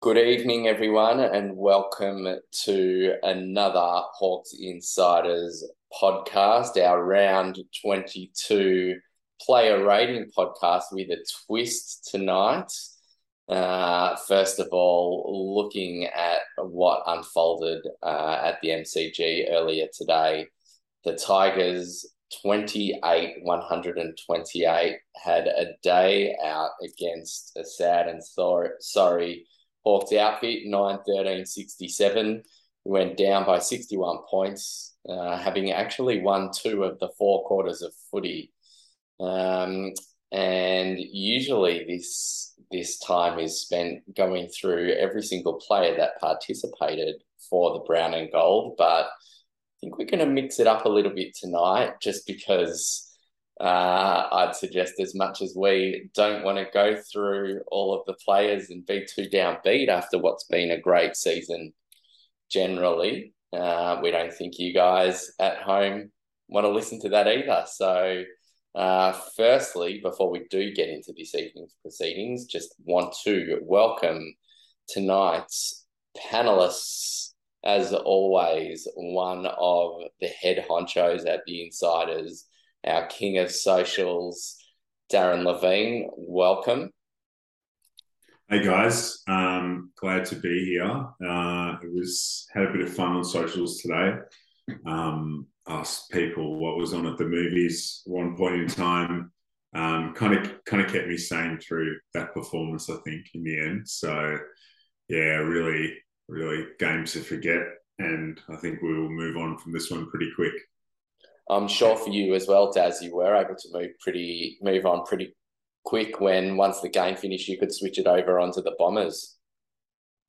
Good evening, everyone, and welcome to another Hawks Insiders podcast, our round 22 player rating podcast with a twist tonight. Uh, first of all, looking at what unfolded uh, at the MCG earlier today, the Tigers 28 128 had a day out against a sad and sorry, sorry Hawks outfit, 9 13 67. went down by 61 points, uh, having actually won two of the four quarters of footy. Um, and usually this this time is spent going through every single player that participated for the brown and gold, but I think we're going to mix it up a little bit tonight, just because uh, I'd suggest as much as we don't want to go through all of the players and be too downbeat after what's been a great season generally. Uh, we don't think you guys at home want to listen to that either. So, uh, firstly, before we do get into this evening's proceedings, just want to welcome tonight's panelists. As always, one of the head honchos at the Insiders, our king of socials, Darren Levine. Welcome. Hey guys, um, glad to be here. Uh, it was had a bit of fun on socials today. Um, asked people what was on at the movies one point in time. Um, kind of kind of kept me sane through that performance. I think in the end. So yeah, really really games to forget, and I think we will move on from this one pretty quick. I'm sure for you as well, Daz, you were able to move pretty move on pretty quick when once the game finished, you could switch it over onto the Bombers.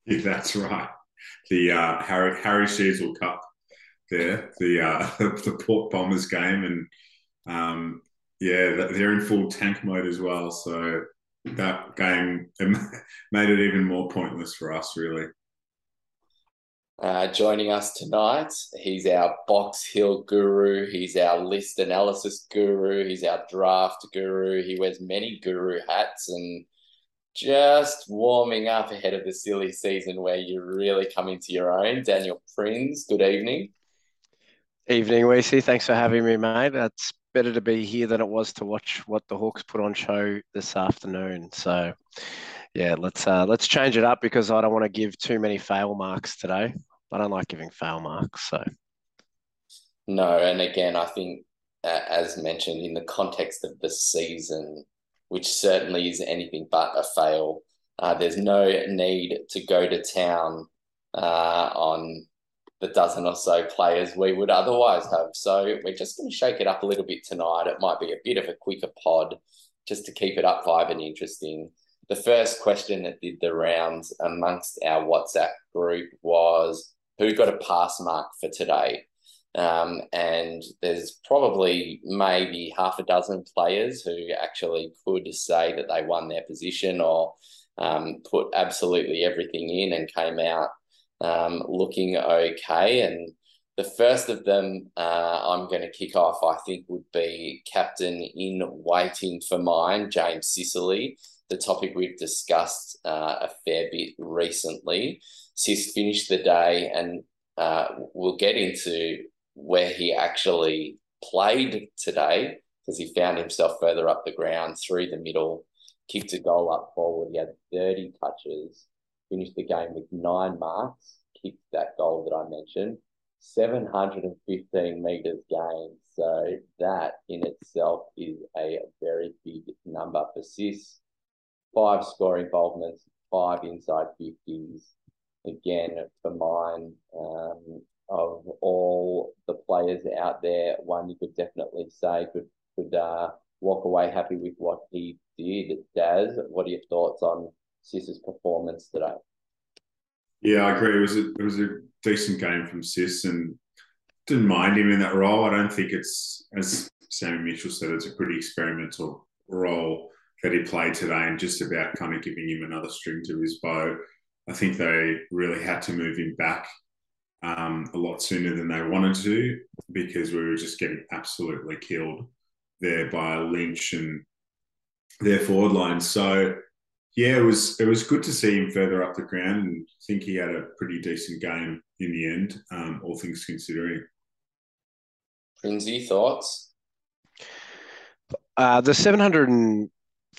Yeah, that's right. The uh, Harry Harry Sheezel Cup there, the uh, the Port Bombers game, and um, yeah, they're in full tank mode as well. So that game made it even more pointless for us, really. Uh, joining us tonight, he's our Box Hill guru, he's our list analysis guru, he's our draft guru. He wears many guru hats and just warming up ahead of the silly season where you really come into your own. Daniel Prinz, good evening. Evening, Weesey. Thanks for having me, mate. It's better to be here than it was to watch what the Hawks put on show this afternoon. So, yeah, let's uh, let's change it up because I don't want to give too many fail marks today. I don't like giving fail marks. So no, and again, I think uh, as mentioned in the context of the season, which certainly is anything but a fail. Uh, there's no need to go to town uh, on the dozen or so players we would otherwise have. So we're just going to shake it up a little bit tonight. It might be a bit of a quicker pod just to keep it up vibe and interesting. The first question that did the rounds amongst our WhatsApp group was who got a pass mark for today. Um, and there's probably maybe half a dozen players who actually could say that they won their position or um, put absolutely everything in and came out um, looking okay. And the first of them uh, I'm going to kick off, I think, would be captain in waiting for mine, James Sicily, the topic we've discussed uh, a fair bit recently. Sis finished the day, and uh, we'll get into where he actually played today because he found himself further up the ground through the middle, kicked a goal up forward. He had 30 touches, finished the game with nine marks, kicked that goal that I mentioned, 715 metres gained. So that in itself is a very big number for Sis. Five score involvements, five inside 50s, again for mine um, of all the players out there. One you could definitely say could could uh, walk away happy with what he did. Daz, what are your thoughts on Sis's performance today? Yeah, I agree. It was a it was a decent game from Sis, and didn't mind him in that role. I don't think it's as Sammy Mitchell said, it's a pretty experimental role that he played today, and just about kind of giving him another string to his bow. I think they really had to move him back um, a lot sooner than they wanted to because we were just getting absolutely killed there by Lynch and their forward line. So yeah, it was it was good to see him further up the ground, and think he had a pretty decent game in the end, um, all things considering. Prinsey, thoughts? Uh, the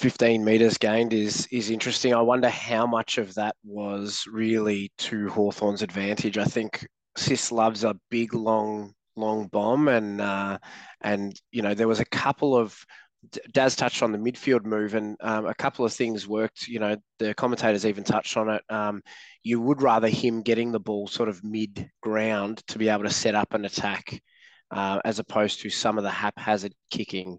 715 meters gained is is interesting. I wonder how much of that was really to Hawthorn's advantage. I think Sis loves a big, long, long bomb, and uh, and you know there was a couple of Daz touched on the midfield move, and um, a couple of things worked. You know, the commentators even touched on it. Um, you would rather him getting the ball sort of mid ground to be able to set up an attack, uh, as opposed to some of the haphazard kicking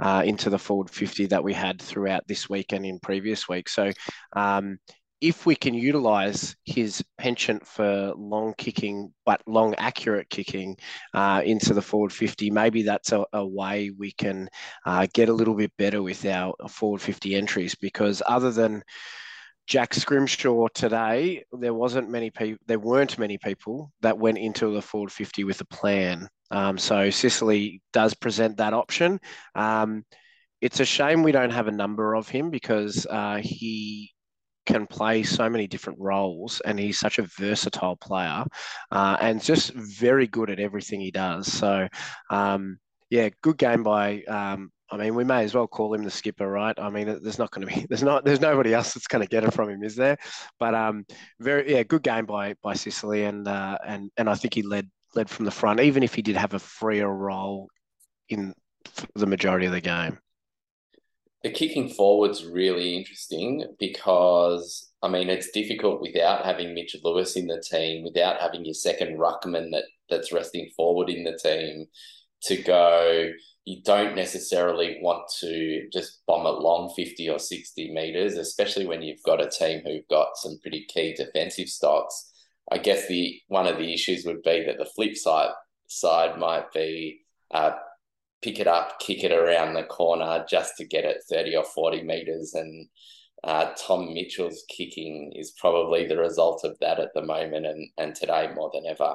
uh, into the forward 50 that we had throughout this week and in previous weeks. So, um, if we can utilize his penchant for long kicking, but long accurate kicking uh, into the forward 50, maybe that's a, a way we can uh, get a little bit better with our forward 50 entries because other than Jack Scrimshaw today, there wasn't many people, there weren't many people that went into the forward 50 with a plan. Um, so Sicily does present that option. Um, it's a shame we don't have a number of him because uh, he can play so many different roles and he's such a versatile player uh, and just very good at everything he does. So, um, yeah, good game by. Um, I mean, we may as well call him the skipper, right? I mean, there's not going to be, there's not, there's nobody else that's going to get it from him, is there? But um, very, yeah, good game by by Sicily, and uh, and and I think he led led from the front, even if he did have a freer role in the majority of the game the kicking forward's really interesting because I mean it's difficult without having Mitch Lewis in the team, without having your second ruckman that that's resting forward in the team to go. You don't necessarily want to just bomb it long 50 or 60 meters, especially when you've got a team who've got some pretty key defensive stocks. I guess the one of the issues would be that the flip side side might be uh, pick it up, kick it around the corner just to get it 30 or 40 meters. And uh, Tom Mitchell's kicking is probably the result of that at the moment and, and today more than ever.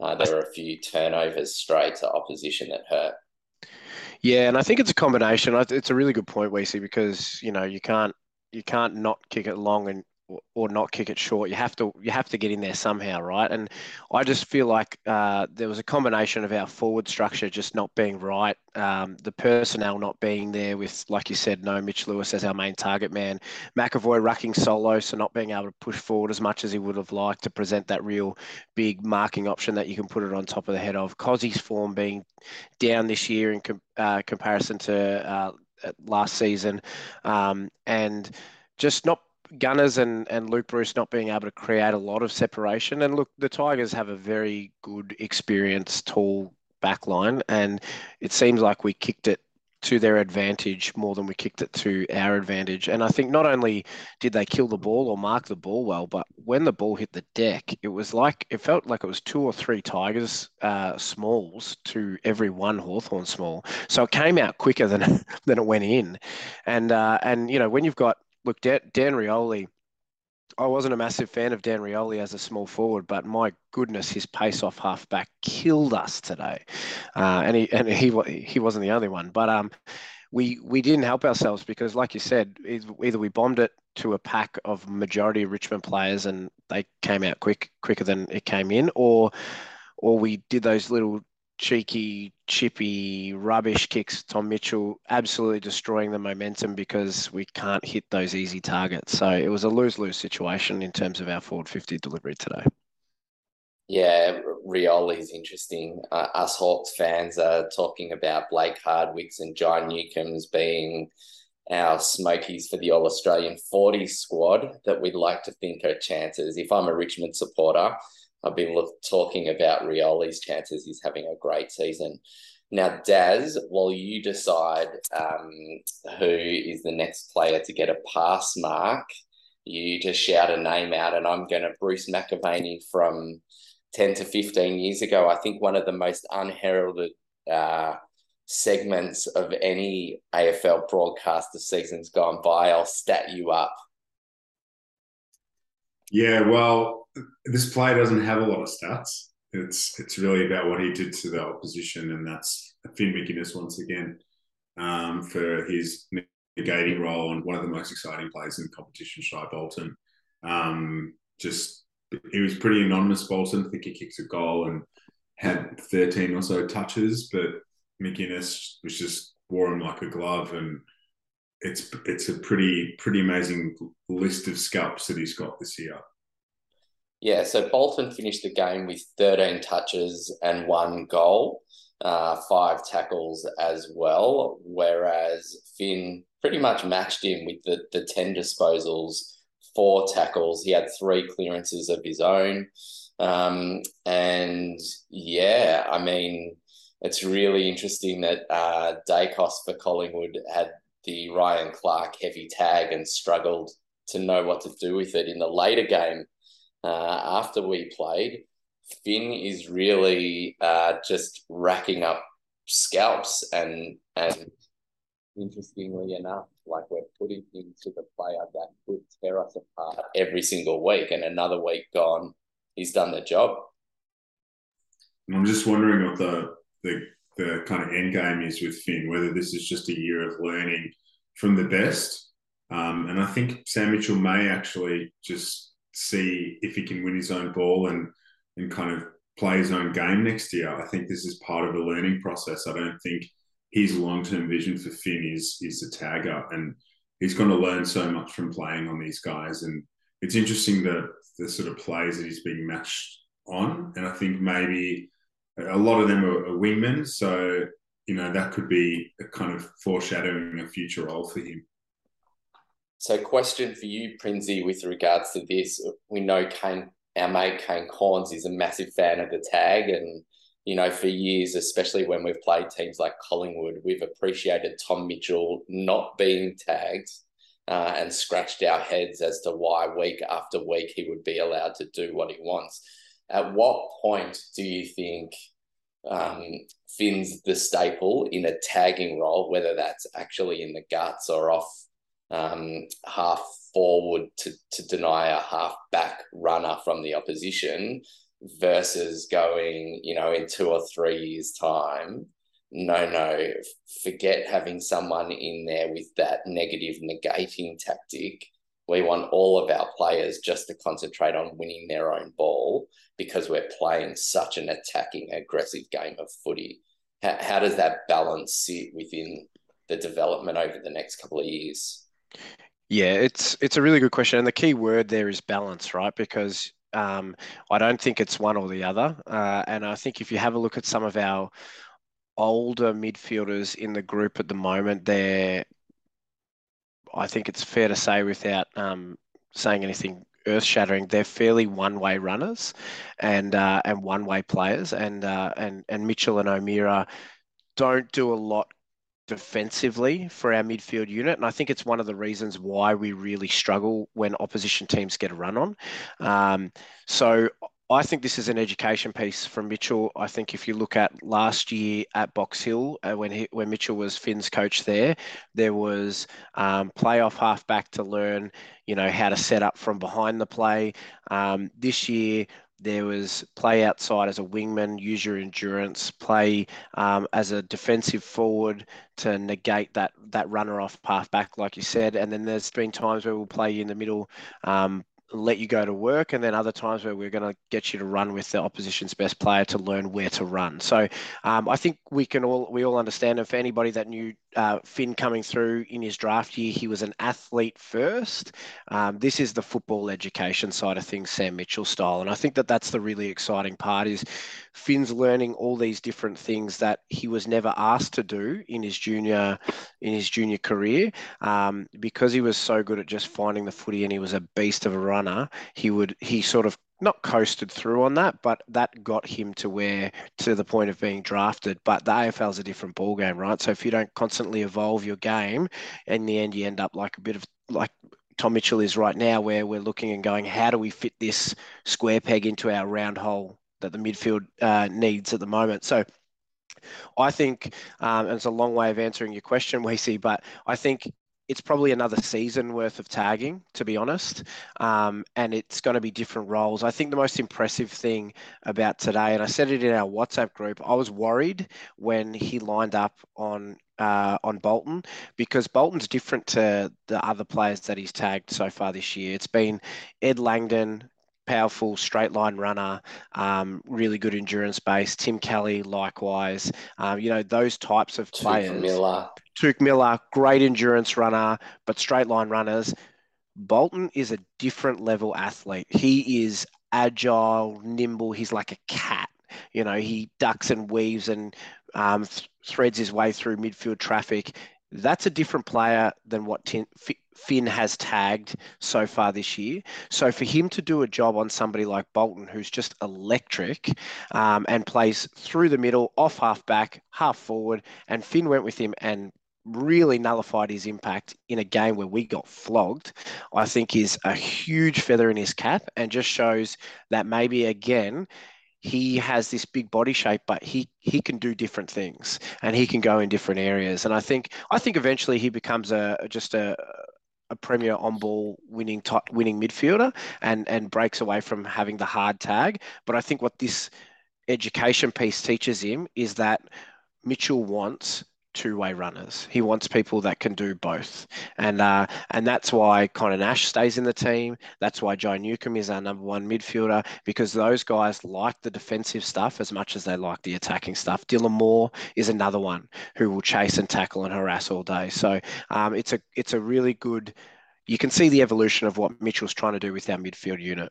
Uh, there were a few turnovers straight to opposition that hurt. Yeah, and I think it's a combination. It's a really good point, Weesey, because you know you can't you can't not kick it long and or not kick it short. You have to you have to get in there somehow, right? And I just feel like uh, there was a combination of our forward structure just not being right, um, the personnel not being there with, like you said, no Mitch Lewis as our main target man, McEvoy rucking solo, so not being able to push forward as much as he would have liked to present that real big marking option that you can put it on top of the head of. Cozzy's form being down this year in com- uh, comparison to uh, last season, um, and just not Gunners and, and Luke Breust not being able to create a lot of separation. And look, the Tigers have a very good, experienced, tall backline, and it seems like we kicked it to their advantage more than we kicked it to our advantage. And I think not only did they kill the ball or mark the ball well, but when the ball hit the deck, it was like it felt like it was two or three Tigers uh, smalls to every one Hawthorn small. So it came out quicker than than it went in. And uh, and you know when you've got look, Dan, Dan Rioli, I wasn't a massive fan of Dan Rioli as a small forward, but my goodness, his pace off halfback killed us today, uh, and he and he he wasn't the only one. But um, we we didn't help ourselves because, like you said, either we bombed it to a pack of majority of Richmond players and they came out quick quicker than it came in, or or we did those little cheeky, chippy, rubbish kicks. Tom Mitchell absolutely destroying the momentum because we can't hit those easy targets. So it was a lose lose situation in terms of our forward 50 delivery today. Yeah, Rioli Rioli's interesting. Uh, us Hawks fans are talking about Blake Hardwicks and Jai Newcombes being our smokies for the All Australian 40 squad that we'd like to think are chances. If I'm a Richmond supporter, I've been look, talking about Rioli's chances. He's having a great season. Now, Daz, while you decide um, who is the next player to get a pass mark, you just shout a name out, and I'm going to Bruce McAvaney from 10 to 15 years ago. I think one of the most unheralded uh, segments of any AFL broadcast of seasons gone by. I'll stat you up. Yeah, well, this player doesn't have a lot of stats. It's it's really about what he did to the opposition, and that's Finn Maginness once again um, for his negating role and one of the most exciting players in the competition, Shai Bolton. Um, just he was pretty anonymous, Bolton. I think he kicks a goal and had 13 or so touches, but Maginness was just wore him like a glove, and it's it's a pretty pretty amazing list of scalps that he's got this year. Yeah, so Bolton finished the game with 13 touches and one goal, uh, five tackles as well, whereas Finn pretty much matched him with the, the 10 disposals, four tackles. He had three clearances of his own. Um, and yeah, I mean, it's really interesting that uh, Daicos for Collingwood had the Ryan Clark heavy tag and struggled to know what to do with it in the later game uh, after we played. Finn is really uh, just racking up scalps and and interestingly enough, like we're putting him to the player that could tear us apart every single week, and another week gone, he's done the job. I'm just wondering what the the the kind of end game is with Finn, whether this is just a year of learning from the best. Um, and I think Sam Mitchell may actually just see if he can win his own ball and and kind of play his own game next year. I think this is part of the learning process. I don't think his long term vision for Finn is is a tagger, and he's going to learn so much from playing on these guys. And it's interesting the the sort of plays that he's being matched on, and I think maybe a lot of them are, are wingmen. So you know that could be a kind of foreshadowing a future role for him. So, question for you, Prinsey, with regards to this. We know Kane, our mate Kane Cornes, is a massive fan of the tag. And, you know, for years, especially when we've played teams like Collingwood, we've appreciated Tom Mitchell not being tagged uh, and scratched our heads as to why week after week he would be allowed to do what he wants. At what point do you think um, Finn's the staple in a tagging role, whether that's actually in the guts or off um, half forward to, to deny a half back runner from the opposition versus going, you know, in two or three years' time. No, no, forget having someone in there with that negative negating tactic. We want all of our players just to concentrate on winning their own ball because we're playing such an attacking, aggressive game of footy. How, how does that balance sit within the development over the next couple of years? Yeah, it's it's a really good question, and the key word there is balance, right? Because um, I don't think it's one or the other, uh, and I think if you have a look at some of our older midfielders in the group at the moment, they're I think it's fair to say without um, saying anything earth-shattering, they're fairly one-way runners and uh, and one-way players, and uh, and and Mitchell and O'Meara don't do a lot defensively for our midfield unit. And I think it's one of the reasons why we really struggle when opposition teams get a run on. Um, so I think this is an education piece from Mitchell. I think if you look at last year at Box Hill, uh, when he, when Mitchell was Finn's coach there, there was um, play off half back to learn, you know, how to set up from behind the play. Um, this year, there was play outside as a wingman, use your endurance, play um, as a defensive forward to negate that that runner off path back, like you said. And then there's been times where we'll play you in the middle, um, let you go to work, and then other times where we're going to get you to run with the opposition's best player to learn where to run. So um, I think we can all we all understand. And for anybody that knew uh, Finn coming through in his draft year, he was an athlete first. Um, this is the football education side of things, Sam Mitchell style, and I think that that's the really exciting part. Is Finn's learning all these different things that he was never asked to do in his junior in his junior career, um, because he was so good at just finding the footy and he was a beast of a runner. He would he sort of not coasted through on that, but that got him to where to the point of being drafted. But the AFL is a different ball game, right? So if you don't constantly evolve your game, in the end you end up like a bit of like Tom Mitchell is right now, where we're looking and going, how do we fit this square peg into our round hole that the midfield uh, needs at the moment? So. I think, um, and it's a long way of answering your question, Weesey, but I think it's probably another season worth of tagging, to be honest. Um, and it's going to be different roles. I think the most impressive thing about today, and I said it in our WhatsApp group, I was worried when he lined up on uh, on Bolton because Bolton's different to the other players that he's tagged so far this year. It's been Ed Langdon, powerful straight line runner, um, really good endurance base. Tim Kelly, likewise. Um, you know, those types of players. Touk Miller. Touk Miller, great endurance runner, but straight line runners. Bolton is a different level athlete. He is agile, nimble. He's like a cat. You know, he ducks and weaves and um, th- threads his way through midfield traffic. That's a different player than what Tin- Finn has tagged so far this year. So for him to do a job on somebody like Bolton, who's just electric um, and plays through the middle, off half back, half forward, and Finn went with him and really nullified his impact in a game where we got flogged, I think is a huge feather in his cap and just shows that maybe again he has this big body shape, but he he can do different things and he can go in different areas. And I think I think eventually he becomes a just a a premier on ball winning winning midfielder and and breaks away from having the hard tag. But I think what this education piece teaches him is that Mitchell wants two-way runners. He wants people that can do both, and uh, and that's why Conor Nash stays in the team. That's why Jai Newcombe is our number one midfielder because those guys like the defensive stuff as much as they like the attacking stuff. Dylan Moore is another one who will chase and tackle and harass all day. So um, it's a it's a really good. You can see the evolution of what Mitchell's trying to do with our midfield unit.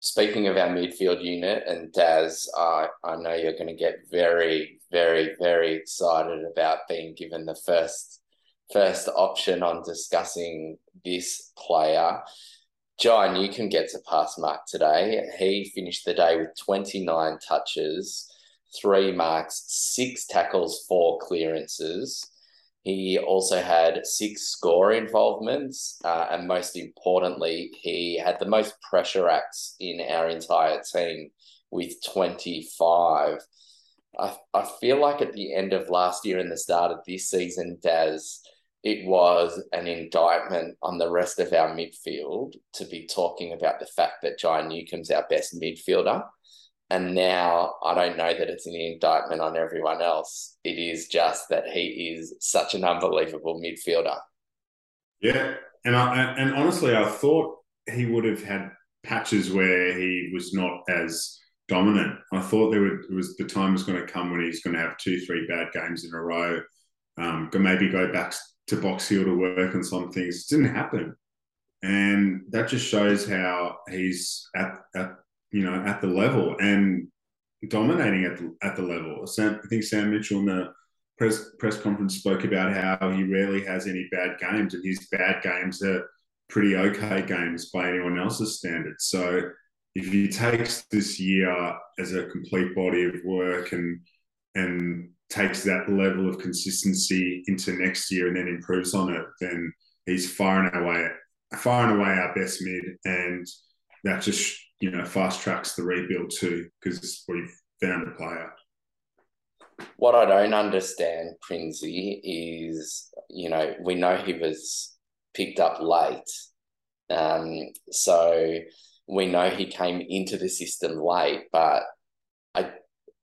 Speaking of our midfield unit, and Daz, uh, I know you're going to get very, very, very excited about being given the first first option on discussing this player. Jai Newcombe gets a pass mark today. He finished the day with 29 touches, three marks, six tackles, four clearances. He also had six score involvements, uh, and most importantly, he had the most pressure acts in our entire team with 25. I, I feel like at the end of last year and the start of this season, Daz, it was an indictment on the rest of our midfield to be talking about the fact that Jai Newcombe's our best midfielder. And now I don't know that it's an indictment on everyone else. It is just that he is such an unbelievable midfielder. Yeah, and I and honestly, I thought he would have had patches where he was not as dominant. I thought there was the time was going to come when he's going to have two, three bad games in a row. Um, maybe go back to Box Hill to work on some things. It didn't happen, and that just shows how he's at, at you know, at the level and dominating at the, at the level. Sam, I think Sam Mitchell in the press press conference spoke about how he rarely has any bad games, and his bad games are pretty okay games by anyone else's standards. So if he takes this year as a complete body of work and and takes that level of consistency into next year and then improves on it, then he's far and away far and away our best mid, and that just you know fast tracks the rebuild too because we've found a player. What I don't understand, Prinsey, is you know we know he was picked up late, um, so we know he came into the system late, but I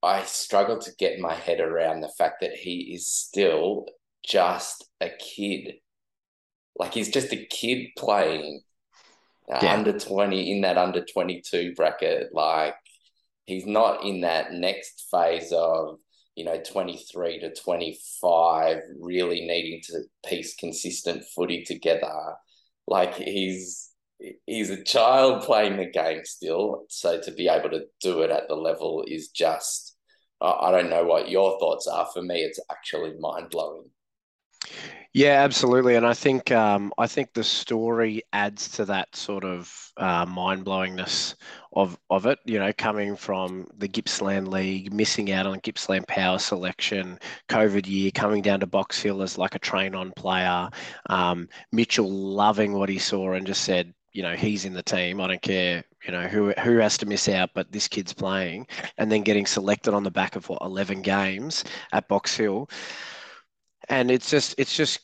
I struggle to get my head around the fact that he is still just a kid. Like he's just a kid playing yeah. under 20 in that under 22 bracket like he's not in that next phase of you know 23 to 25 really needing to piece consistent footy together. Like he's he's a child playing the game still so to be able to do it at the level is just i don't know what your thoughts are. For me it's actually mind-blowing yeah, absolutely, and I think um, I think the story adds to that sort of uh, mind blowingness of of it. You know, coming from the Gippsland League, missing out on Gippsland Power selection, COVID year, coming down to Box Hill as like a train on player. Um, Mitchell loving what he saw and just said, you know, he's in the team. I don't care, you know, who who has to miss out, but this kid's playing, and then getting selected on the back of what eleven games at Box Hill and it's just it's just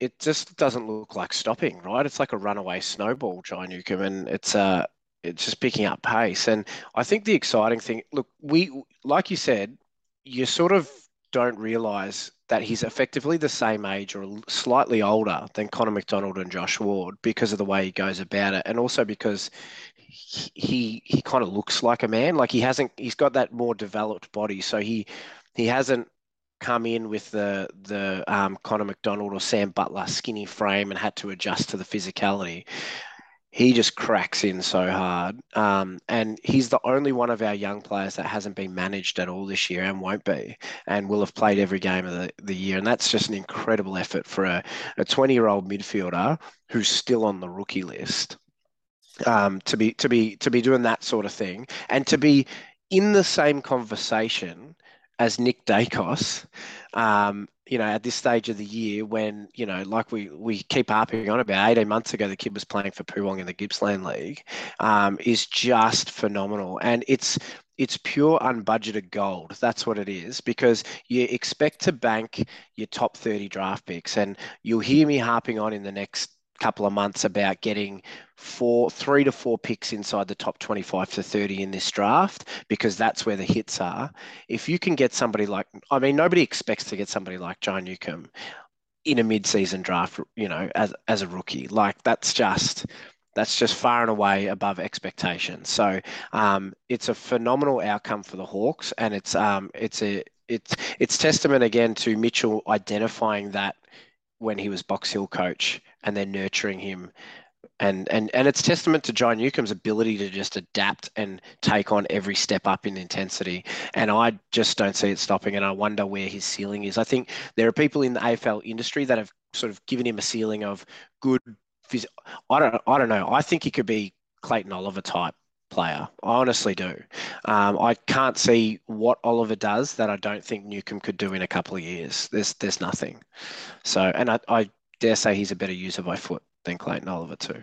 it just doesn't look like stopping, right? It's like a runaway snowball, Jai Newcombe, and it's uh it's just picking up pace. And I think the exciting thing, look, we like you said, you sort of don't realize that he's effectively the same age or slightly older than Connor MacDonald and Josh Ward because of the way he goes about it, and also because he he kind of looks like a man. Like he hasn't, he's got that more developed body, so he he hasn't come in with the the um, Connor MacDonald or Sam Butler skinny frame and had to adjust to the physicality he just cracks in so hard. Um, and he's the only one of our young players that hasn't been managed at all this year and won't be, and will have played every game of the, the year. And that's just an incredible effort for a a 20 year old midfielder who's still on the rookie list. Um, to be to be to be doing that sort of thing and to be in the same conversation as Nick Daicos, um, you know, at this stage of the year when, you know, like we, we keep harping on about 18 months ago, the kid was playing for Poowong in the Gippsland League, um, is just phenomenal. And it's, it's pure unbudgeted gold. That's what it is because you expect to bank your top 30 draft picks. And you'll hear me harping on in the next couple of months about getting four, three to four picks inside the top 25 to 30 in this draft because that's where the hits are. If you can get somebody like, I mean, nobody expects to get somebody like Jai Newcombe in a mid-season draft, you know, as as a rookie. Like that's just that's just far and away above expectations. So um, it's a phenomenal outcome for the Hawks, and it's um, it's a it's it's testament again to Mitchell identifying that when he was Box Hill coach and then nurturing him. And, and and it's testament to Jai Newcombe's ability to just adapt and take on every step up in intensity. And I just don't see it stopping. And I wonder where his ceiling is. I think there are people in the AFL industry that have sort of given him a ceiling of good. Phys- I don't I don't know. I think he could be Clayton Oliver type player. I honestly do. Um, I can't see what Oliver does that I don't think Newcombe could do in a couple of years. There's there's nothing. So, and I, I dare say he's a better user by foot than Clayton Oliver too.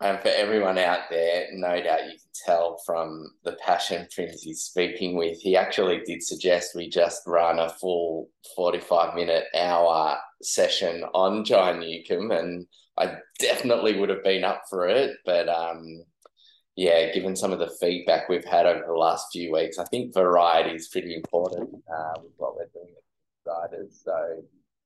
And for everyone out there, no doubt you can tell from the passion he's speaking with, he actually did suggest we just run a full 45 minute hour session on Jai Newcombe. And I definitely would have been up for it. But um, yeah, given some of the feedback we've had over the last few weeks, I think variety is pretty important uh, with what we're doing with riders. So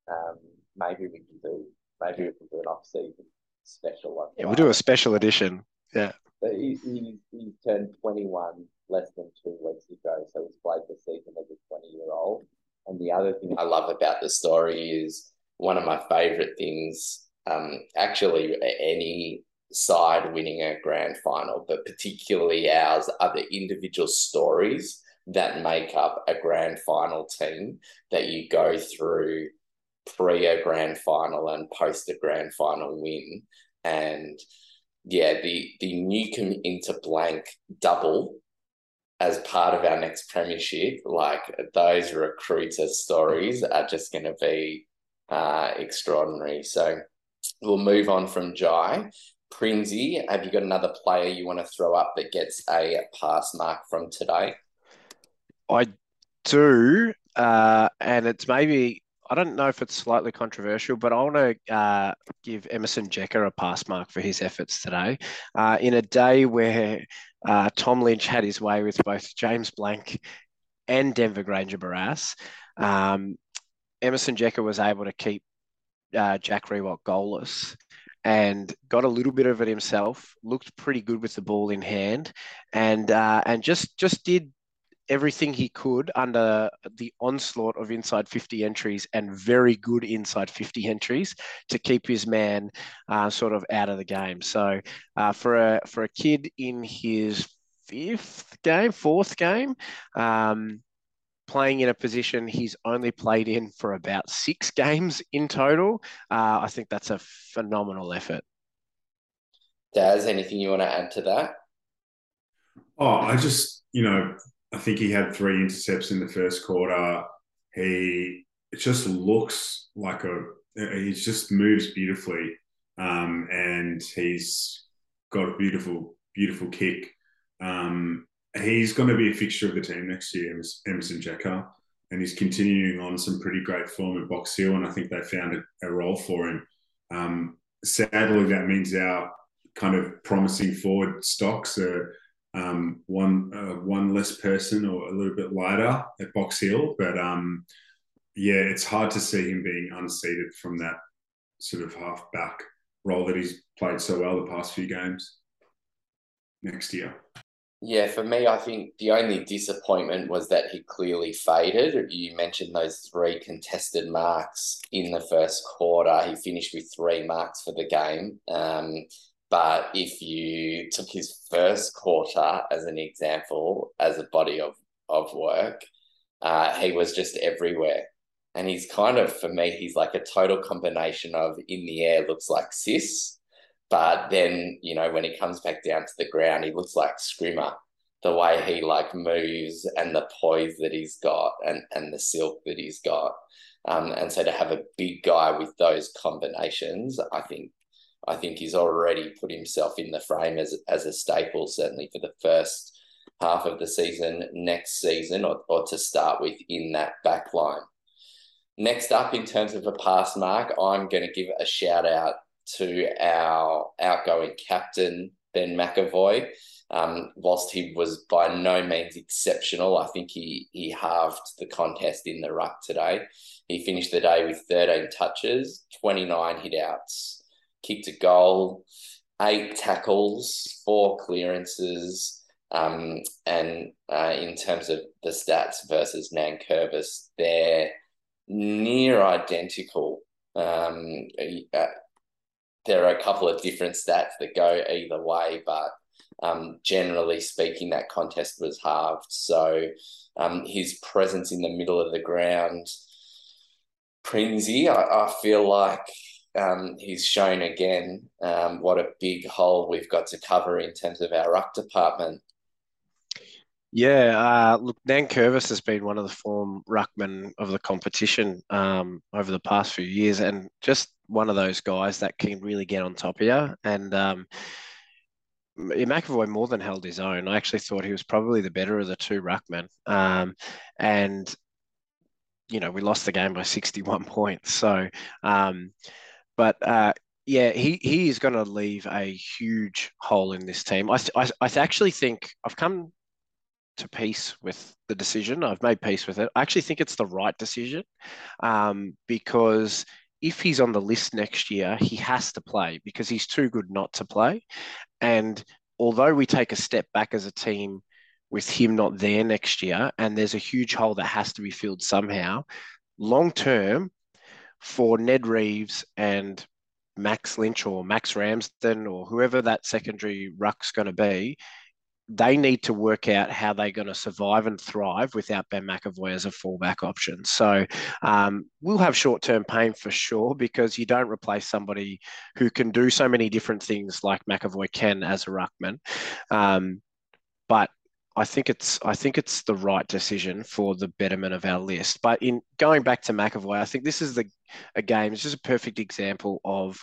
um, maybe we can do maybe we can do an off season special one. Yeah, we'll do a special edition. Yeah. So he, he, he turned 21 less than two weeks ago, so he's played the season as a 20 year old. And the other thing I love about the story is one of my favorite things. Um, actually, any side winning a grand final, but particularly ours are the individual stories that make up a grand final team that you go through pre a grand final and post a grand final win. And yeah, the the Newcombe into blank double as part of our next premiership, like those recruiter stories are just going to be uh, extraordinary. So we'll move on from Jai. Prinsey, have you got another player you want to throw up that gets a pass mark from today? I do, uh, and it's maybe I don't know if it's slightly controversial, but I want to uh, give Emerson Jeka a pass mark for his efforts today. Uh, in a day where uh, Tom Lynch had his way with both James Blanck and Denver Grainger Barras, um, Emerson Jeka was able to keep uh, Jack Riewoldt goalless and got a little bit of it himself. Looked pretty good with the ball in hand, and uh, and just just did everything he could under the onslaught of inside 50 entries and very good inside 50 entries to keep his man uh, sort of out of the game. So uh, for a for a kid in his fifth game, fourth game, um, playing in a position he's only played in for about six games in total, uh, I think that's a phenomenal effort. Daz, anything you want to add to that? Oh, I just, you know, I think he had three intercepts in the first quarter. He it just looks like a he just moves beautifully, um, and he's got a beautiful beautiful kick. Um, he's going to be a fixture of the team next year, Emerson Jeka, and he's continuing on some pretty great form at Box Hill, and I think they found a, a role for him. Um, sadly, that means our kind of promising forward stocks are um, one uh, one less person or a little bit lighter at Box Hill, but um, yeah, it's hard to see him being unseated from that sort of half back role that he's played so well the past few games next year. Yeah, for me, I think the only disappointment was that he clearly faded. You mentioned those three contested marks in the first quarter. He finished with three marks for the game. Um, but if you took his first quarter as an example, as a body of, of work, uh, he was just everywhere. And he's kind of, for me, he's like a total combination of in the air looks like Sis, but then, you know, when he comes back down to the ground, he looks like Scrimmer. The way he like moves and the poise that he's got and, and the silk that he's got. Um, and so to have a big guy with those combinations, I think I think he's already put himself in the frame as, as a staple, certainly for the first half of the season next season or, or to start with in that back line. Next up, in terms of a pass mark, I'm going to give a shout out to our outgoing captain, Ben McEvoy. Um, whilst he was by no means exceptional, I think he, he halved the contest in the ruck today. He finished the day with 13 touches, 29 hit outs, kicked a goal, eight tackles, four clearances. Um, and uh, in terms of the stats versus Nankervis, they're near identical. Um, uh, there are a couple of different stats that go either way, but um, generally speaking, that contest was halved. So um, his presence in the middle of the ground, Prinsey, I, I feel like um, he's shown again um, what a big hole we've got to cover in terms of our ruck department. Yeah, uh, look, Curvis has been one of the form ruckmen of the competition um, over the past few years, and just one of those guys that can really get on top of you. And um, McEvoy more than held his own. I actually thought he was probably the better of the two ruckmen. Um, and you know, we lost the game by 61 points. So, um, but uh, yeah, he, he is going to leave a huge hole in this team. I, I, I actually think I've come to peace with the decision. I've made peace with it. I actually think it's the right decision um, because if he's on the list next year, he has to play because he's too good not to play. And although we take a step back as a team with him not there next year, and there's a huge hole that has to be filled somehow, long term for Ned Reeves and Max Lynch or Max Ramsden or whoever that secondary ruck's going to be, they need to work out how they're going to survive and thrive without Ben McEvoy as a fallback option. So um, we'll have short term pain for sure because you don't replace somebody who can do so many different things like McEvoy can as a ruckman. Um, but I think it's I think it's the right decision for the betterment of our list. But in going back to McEvoy, I think this is the a game. It's just a perfect example of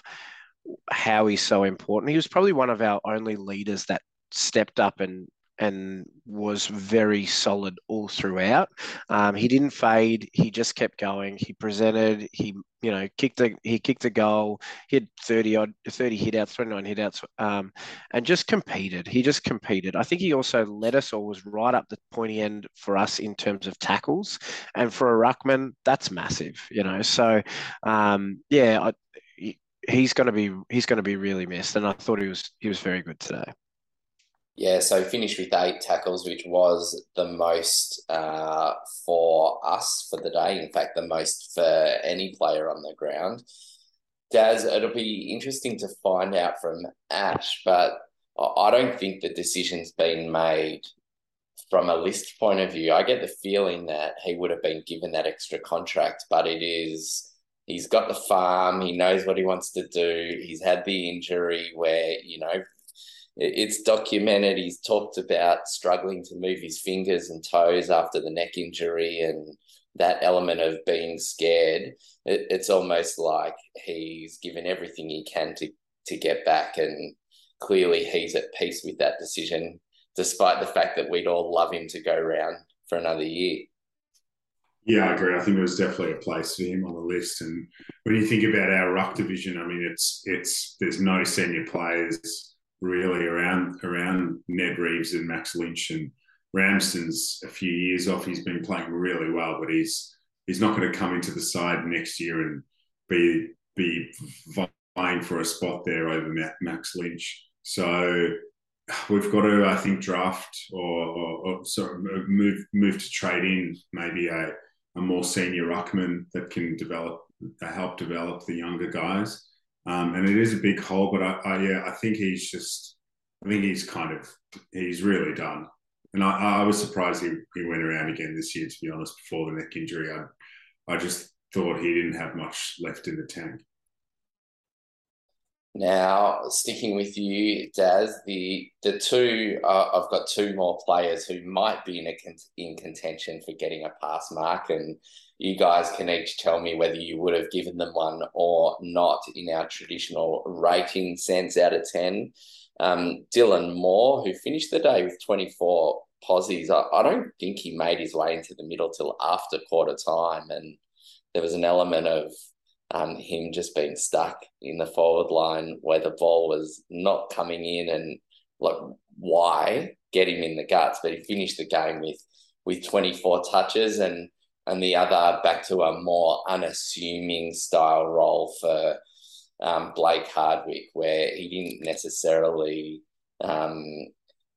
how he's so important. He was probably one of our only leaders that stepped up and and was very solid all throughout. Um, he didn't fade. He just kept going. He presented. He you know kicked a he kicked a goal. He had thirty odd thirty hit outs, twenty nine hit outs, um, and just competed. He just competed. I think he also led us or was right up the pointy end for us in terms of tackles. And for a ruckman, that's massive. You know, so um, yeah. I, he's going to be he's going to be really missed and I thought he was he was very good today. Yeah, so finished with eight tackles, which was the most uh, for us for the day. In fact, the most for any player on the ground. Daz, it'll be interesting to find out from Ash, but I don't think the decision's been made from a list point of view. I get the feeling that he would have been given that extra contract, but it is he's got the farm, he knows what he wants to do. He's had the injury where, you know, it's documented. He's talked about struggling to move his fingers and toes after the neck injury and that element of being scared. It, it's almost like he's given everything he can to, to get back. And clearly he's at peace with that decision, despite the fact that we'd all love him to go round for another year. Yeah, I agree. I think it was definitely a place for him on the list. And when you think about our ruck division, I mean, it's it's there's no senior players really around around Ned Reeves and Max Lynch and Ramsden's a few years off. He's been playing really well, but he's he's not going to come into the side next year and be be vying for a spot there over Max Lynch. So we've got to, I think, draft or, or, or sort of move move to trade in maybe a, a more senior ruckman that can develop help develop the younger guys. Um, and it is a big hole, but I, I, yeah, I think he's just, I think he's kind of, he's really done. And I, I was surprised he, he went around again this year, to be honest, before the neck injury. I, I just thought he didn't have much left in the tank. Now, sticking with you, Daz, the the two uh, I've got two more players who might be in a in contention for getting a pass mark, and you guys can each tell me whether you would have given them one or not in our traditional rating sense out of ten. Um, Dylan Moore, who finished the day with twenty four posies, I, I don't think he made his way into the middle till after quarter time, and there was an element of um, him just being stuck in the forward line where the ball was not coming in and like why get him in the guts? But he finished the game with with 24 touches and and the other back to a more unassuming style role for um, Blake Hardwick where he didn't necessarily um,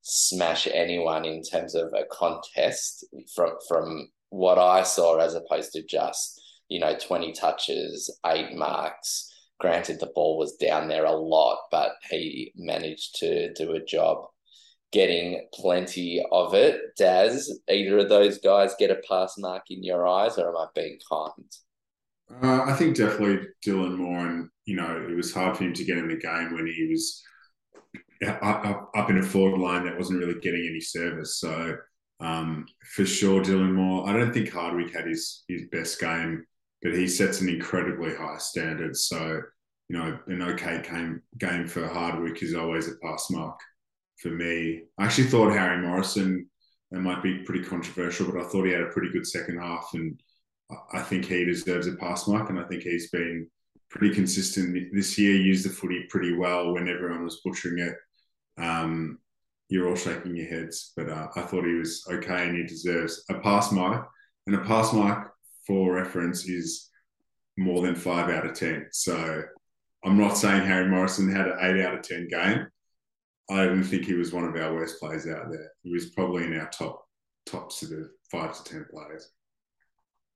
smash anyone in terms of a contest from from what I saw as opposed to just you know, 20 touches, eight marks. Granted, the ball was down there a lot, but he managed to do a job getting plenty of it. Daz, either of those guys get a pass mark in your eyes, or am I being kind? Uh, I think definitely Dylan Moore, and you know, it was hard for him to get in the game when he was up, up in a forward line that wasn't really getting any service. So um, for sure, Dylan Moore. I don't think Hardwick had his his best game but he sets an incredibly high standard. So, you know, an okay game game for Hardwick is always a pass mark for me. I actually thought Harry Morrison that might be pretty controversial, but I thought he had a pretty good second half, and I think he deserves a pass mark. And I think he's been pretty consistent this year. Used the footy pretty well when everyone was butchering it. Um, you're all shaking your heads, but uh, I thought he was okay, and he deserves a pass mark. And a pass mark for reference is more than five out of 10. So I'm not saying Harry Morrison had an eight out of 10 game. I didn't think he was one of our worst players out there. He was probably in our top, top sort of five to 10 players.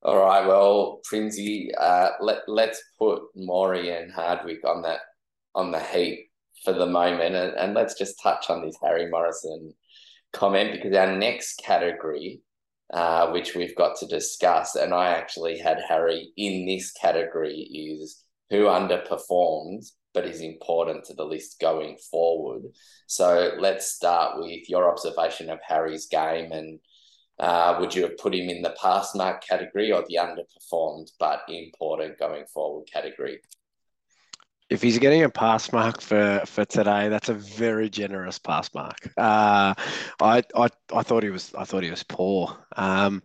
All right. Well, Prinsey, uh, let, let's put Maury and Hardwick on that, on the heap for the moment. And, and let's just touch on this Harry Morrison comment because our next category uh, which we've got to discuss. And I actually had Harry in this category is who underperformed but is important to the list going forward. So let's start with your observation of Harry's game and uh, would you have put him in the pass mark category or the underperformed but important going forward category? If he's getting a pass mark for for today, that's a very generous pass mark. Uh, I, I I thought he was I thought he was poor. Um,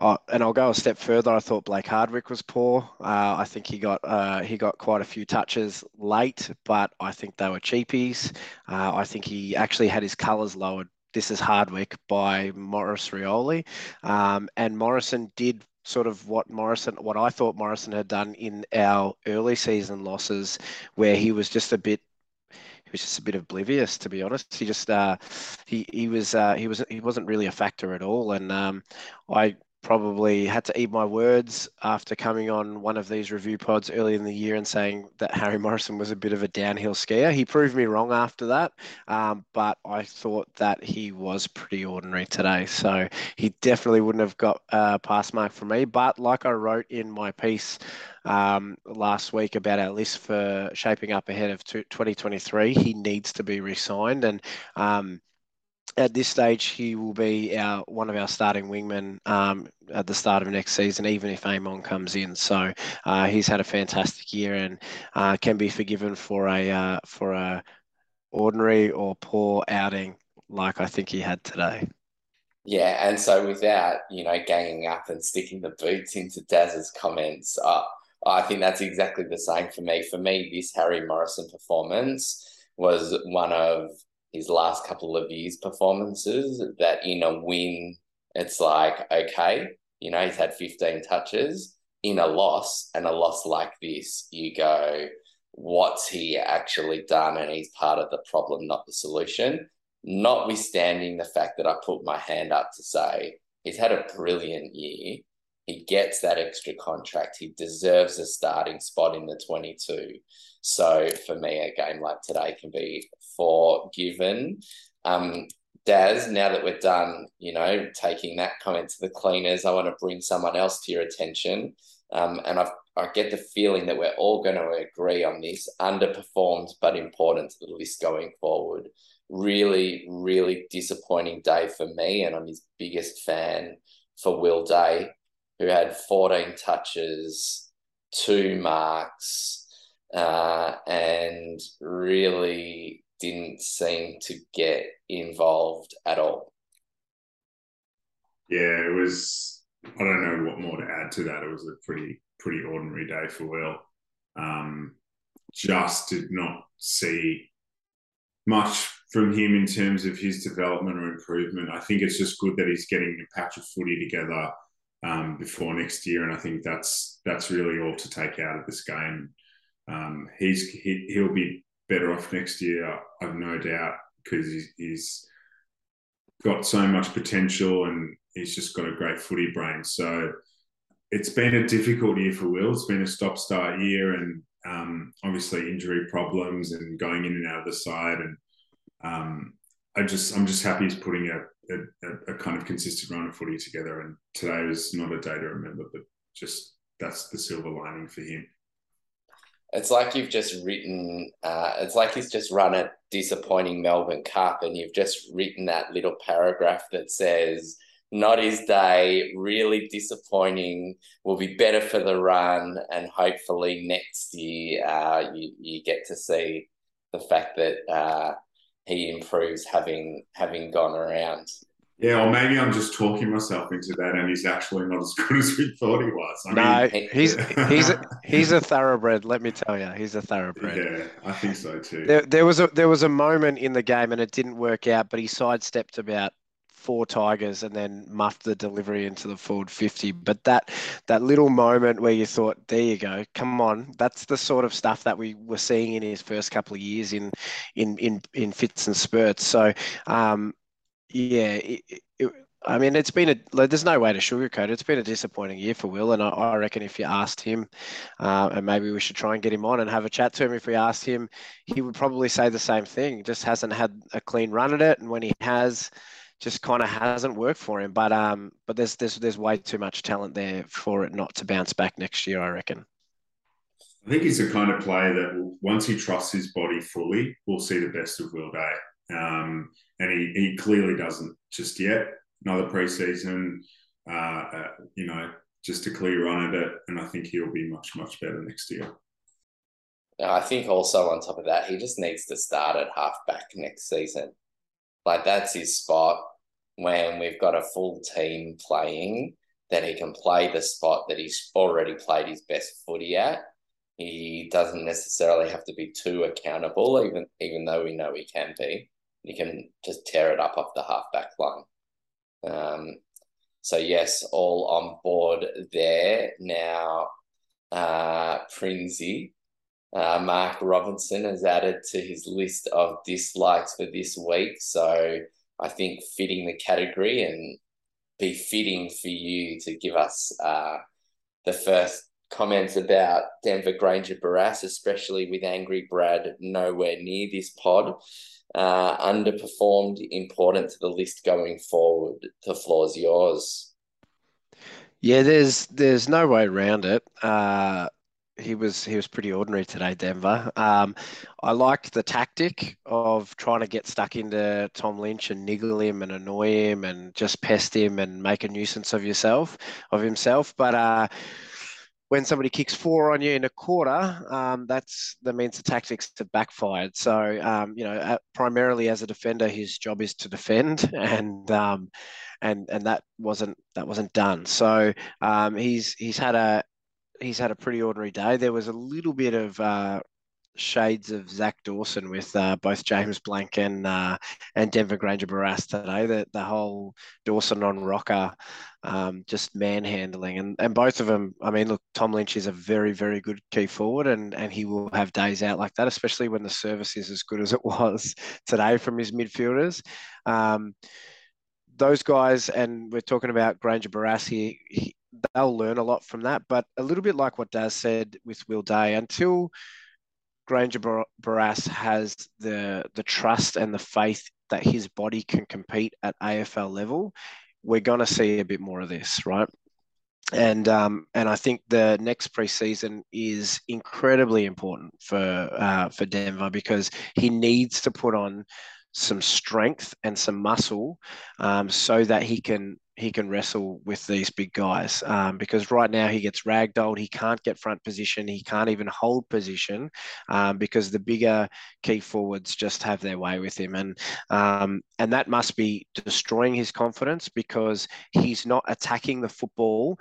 and I'll go a step further. I thought Blake Hardwick was poor. Uh, I think he got uh, he got quite a few touches late, but I think they were cheapies. Uh, I think he actually had his colours lowered. This is Hardwick by Maurice Rioli, um, and Morrison did sort of what Morrison, what I thought Morrison had done in our early season losses, where he was just a bit he was just a bit oblivious to be honest. He just uh, he he was uh, he was he wasn't really a factor at all. And um, I probably had to eat my words after coming on one of these review pods early in the year and saying that Harry Morrison was a bit of a downhill skier. He proved me wrong after that, um, but I thought that he was pretty ordinary today. So he definitely wouldn't have got a pass mark from me. But like I wrote in my piece um, last week about our list for shaping up ahead of 2023, he needs to be re signed. And um, at this stage, he will be our one of our starting wingmen um, at the start of next season, even if Amon comes in. So uh, he's had a fantastic year and uh, can be forgiven for a uh, for a ordinary or poor outing like I think he had today. Yeah, and so without you know ganging up and sticking the boots into Daz's comments, I think that's exactly the same for me. For me, this Harry Morrison performance was one of his last couple of years' performances that in a win, it's like, okay, You know, he's had 15 touches in a loss, and a loss like this, you go, what's he actually done? And he's part of the problem, not the solution. Notwithstanding the fact that I put my hand up to say he's had a brilliant year. He gets that extra contract. He deserves a starting spot in the 22. So for me, a game like today can be forgiven. Um, Daz, now that we're done, you know, taking that comment to the cleaners, I want to bring someone else to your attention. Um, and I've, I get the feeling that we're all going to agree on this underperformed, but important to the list going forward. Really, really disappointing day for me. And I'm his biggest fan for Will Day, who had 14 touches, two marks, uh, and really didn't seem to get involved at all. Yeah, it was. I don't know what more to add to that. It was a pretty pretty ordinary day for Will. Um, just did not see much from him in terms of his development or improvement. I think it's just good that he's getting a patch of footy together um, before next year, and I think that's that's really all to take out of this game. Um, he's he, he'll be better off next year, I've no doubt, because he's, he's got so much potential and he's just got a great footy brain. So it's been a difficult year for Will. It's been a stop start year and um, obviously injury problems and going in and out of the side. And um, I just, I'm just happy he's putting a, a, a, kind of consistent run of footy together. And today was not a day to remember, but just that's the silver lining for him it's like you've just written uh, it's like he's just run a disappointing melbourne cup and you've just written that little paragraph that says not his day really disappointing. Will be better for the run and hopefully next year uh, you, you get to see the fact that uh, he improves having having gone around yeah, or maybe I'm just talking myself into that, and he's actually not as good as we thought he was. I no, mean, he's he's a, he's a thoroughbred. Let me tell you, he's a thoroughbred. Yeah, I think so too. There, there was a there was a moment in the game, and it didn't work out, but he sidestepped about four tigers and then muffed the delivery into the forward 50 but that that little moment where you thought there you go come on that's the sort of stuff that we were seeing in his first couple of years in in in, in fits and spurts so um yeah, it, it, I mean, it's been a. Like, there's no way to sugarcoat it. It's been a disappointing year for Will, and I, I reckon if you asked him, uh, and maybe we should try and get him on and have a chat to him. If we asked him, he would probably say the same thing. Just hasn't had a clean run at it, and when he has, just kind of hasn't worked for him. But um, but there's there's there's way too much talent there for it not to bounce back next year. I reckon. I think he's the kind of player that once he trusts his body fully, we'll see the best of Will Day. Um, and he, he clearly doesn't just yet. Another preseason, uh, uh, you know, just a clear run at it, and I think he'll be much much better next year. I think also on top of that, he just needs to start at halfback next season. Like that's his spot when we've got a full team playing that he can play the spot that he's already played his best footy at. He doesn't necessarily have to be too accountable, even even though we know he can be you can just tear it up off the halfback line. Um, so yes, all on board there now. Uh, Prinsey, uh, Mark Robinson has added to his list of dislikes for this week. So I think fitting the category and be fitting for you to give us uh, the first comments about Denver Grainger Barras, especially with Angry Brad nowhere near this pod uh, underperformed, important to the list going forward. The floor's yours. Yeah, there's there's no way around it. Uh, he was he was pretty ordinary today, Denver. Um, I liked the tactic of trying to get stuck into Tom Lynch and niggle him and annoy him and just pest him and make a nuisance of yourself of himself. But uh, when somebody kicks four on you in a quarter, um, that's that means the tactics have backfired. So um, you know, primarily as a defender, his job is to defend, and um, and and that wasn't that wasn't done. So um, he's he's had a he's had a pretty ordinary day. There was a little bit of uh, shades of Zac Dawson with uh, both James Blanck and uh, and Denver Grainger Barras today. The the whole Dawson on rocker, um, just manhandling, and and both of them. I mean, look, Tom Lynch is a very very good key forward, and and he will have days out like that, especially when the service is as good as it was today from his midfielders. Um, those guys, and we're talking about Grainger Barras here. He, they'll learn a lot from that, but a little bit like what Daz said with Will Day, until Grainger Barras has the the trust and the faith that his body can compete at AFL level, we're going to see a bit more of this, right? And um, and I think the next preseason is incredibly important for uh, for Denver because he needs to put on some strength and some muscle um, so that he can he can wrestle with these big guys um, because right now he gets ragdolled. He can't get front position. He can't even hold position um, because the bigger key forwards just have their way with him, and um, and that must be destroying his confidence because he's not attacking the football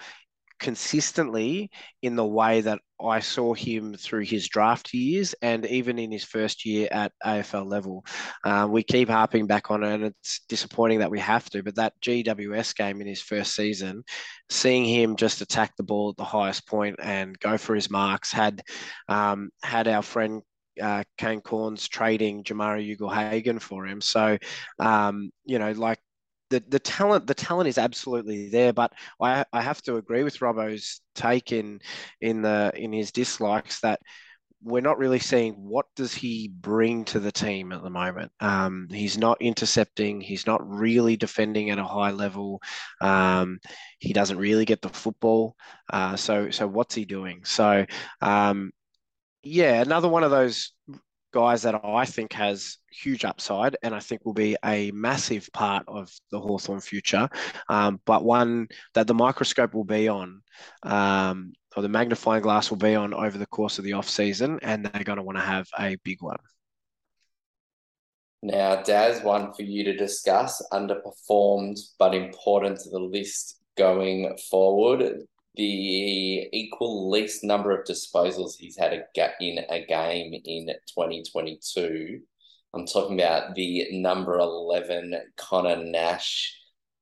consistently in the way that I saw him through his draft years and even in his first year at AFL level. Uh, we keep harping back on it, and it's disappointing that we have to. But that GWS game in his first season, seeing him just attack the ball at the highest point and go for his marks, had um, had our friend uh, Kane Cornes trading Jamarra Ugle-Hagan for him. So, um, you know, like the, the talent the talent is absolutely there, but I, I have to agree with Robbo's take in in the in his dislikes that we're not really seeing what does he bring to the team at the moment. Um, he's not intercepting. He's not really defending at a high level. Um, he doesn't really get the football. Uh, so so what's he doing? So um, yeah, another one of those guys that I think has huge upside and I think will be a massive part of the Hawthorn future, um, but one that the microscope will be on um, or the magnifying glass will be on over the course of the off season, and they're going to want to have a big one. Now, Daz, one for you to discuss. Underperformed but important to the list going forward the equal least number of disposals he's had a ga- in a game in 2022. I'm talking about the number 11, Connor Nash.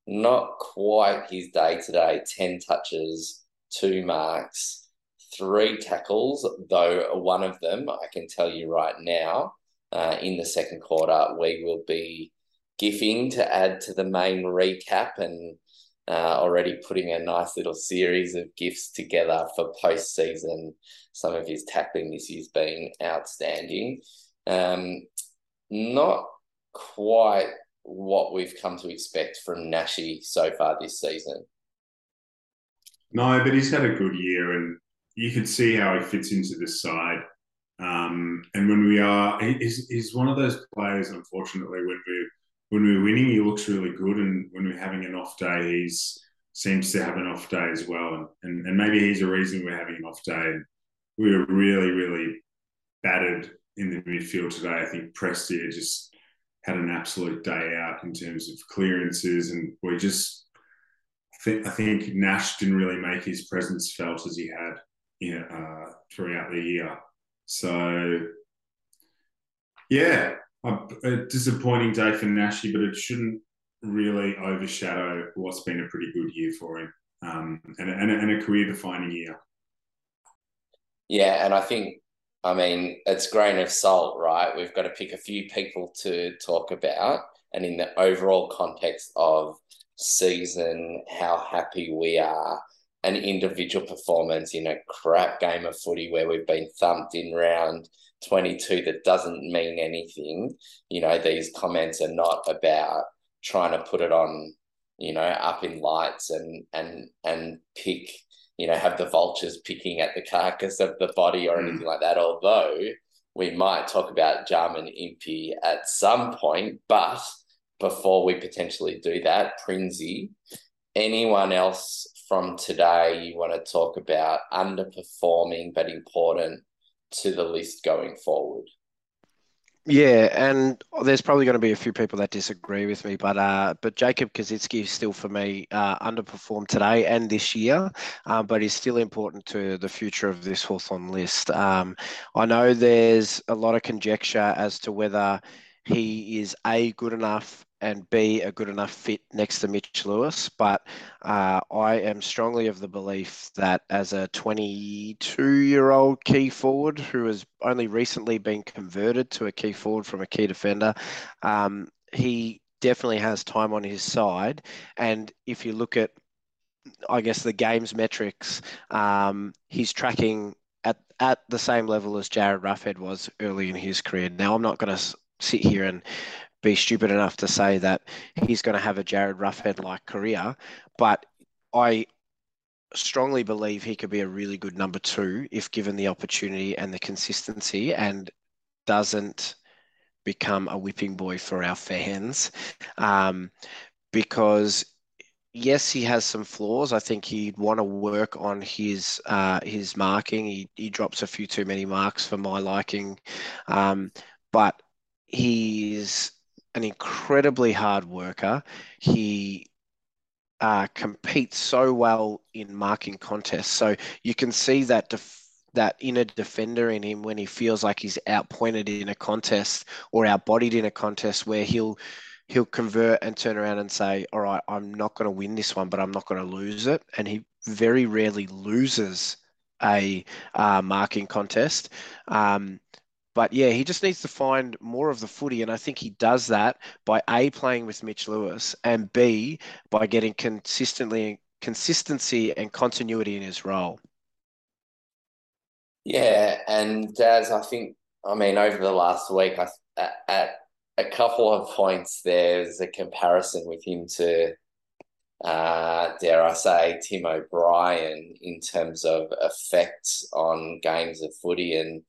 Not quite his day today. 10 touches, two marks, three tackles, though one of them, I can tell you right now, uh, in the second quarter, we will be gifting to add to the main recap and uh, already putting a nice little series of gifts together for postseason. Some of his tackling this year's been outstanding. Um, not quite what we've come to expect from Nashi so far this season. No, but he's had a good year, and you can see how he fits into the side. Um, and when we are, he's, he's one of those players, unfortunately, when we when we're winning, he looks really good, and when we're having an off day, he seems to have an off day as well. And, and, and maybe he's a reason we're having an off day. We were really, really battered in the midfield today. I think Prestia just had an absolute day out in terms of clearances, and we just I think, I think Nash didn't really make his presence felt as he had you know, uh, throughout the year. So yeah, a disappointing day for Nashi, but it shouldn't really overshadow what's been a pretty good year for him um, and, and, and a career defining year. Yeah, and I think, I mean, it's grain of salt, right? We've got to pick a few people to talk about, and in the overall context of season, how happy we are. An individual performance in a crap game of footy where we've been thumped in round 22 that doesn't mean anything. You know, these comments are not about trying to put it on, you know, up in lights and and and pick, you know, have the vultures picking at the carcass of the body or mm. anything like that. Although we might talk about Jarman Impey at some point, but before we potentially do that, Prinsey, anyone else from today you want to talk about underperforming but important to the list going forward? Yeah, and there's probably going to be a few people that disagree with me, but uh, but Jacob Koschitzke still for me uh, underperformed today and this year, uh, but he's still important to the future of this Hawthorn list. Um, I know there's a lot of conjecture as to whether he is a good enough and be a good enough fit next to Mitch Lewis. But uh, I am strongly of the belief that as a 22 year old key forward who has only recently been converted to a key forward from a key defender, um, he definitely has time on his side. And if you look at, I guess, the game's metrics, um, he's tracking at, at the same level as Jarryd Roughead was early in his career. Now, I'm not going to sit here and be stupid enough to say that he's going to have a Jarryd Roughead like career, but I strongly believe he could be a really good number two if given the opportunity and the consistency and doesn't become a whipping boy for our fans. Um, because yes, he has some flaws. I think he'd want to work on his uh, his marking. He, he drops a few too many marks for my liking. Um, but he's an incredibly hard worker. He uh, competes so well in marking contests. So you can see that def- that inner defender in him when he feels like he's outpointed in a contest or outbodied in a contest where he'll he'll convert and turn around and say, "All right, I'm not going to win this one, but I'm not going to lose it." And he very rarely loses a uh, marking contest. Um, but yeah, he just needs to find more of the footy. And I think he does that by A, playing with Mitch Lewis, and B, by getting consistently consistency and continuity in his role. Yeah, and as I think, I mean, over the last week, I, at, a couple of points, there's a comparison with him to, uh, dare I say, Tim O'Brien in terms of effects on games of footy. And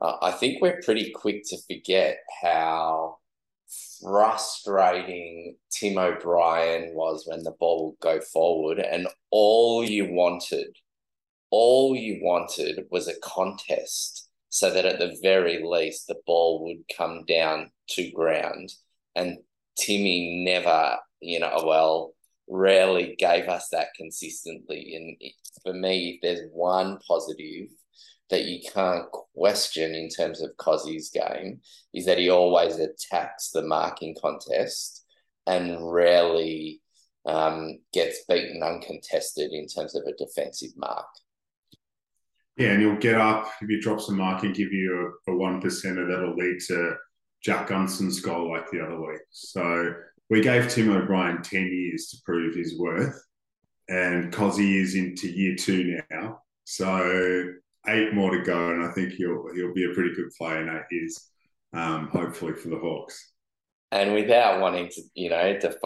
uh, I think we're pretty quick to forget how frustrating Tim O'Brien was when the ball would go forward, and all you wanted, all you wanted was a contest so that at the very least the ball would come down to ground. And Timmy never, you know, well, rarely gave us that consistently. And for me, if there's one positive that you can't question in terms of Cozzy's game is that he always attacks the marking contest and rarely um, gets beaten uncontested in terms of a defensive mark. Yeah, and he'll get up if you drop some mark and give you a, a one percenter that'll lead to Jack Gunston's goal like the other week. So we gave Tim O'Brien ten years to prove his worth, and Cozzy is into year two now. So eight more to go, and I think he'll he'll be a pretty good player in eight years, um, hopefully for the Hawks. And without wanting to, you know, to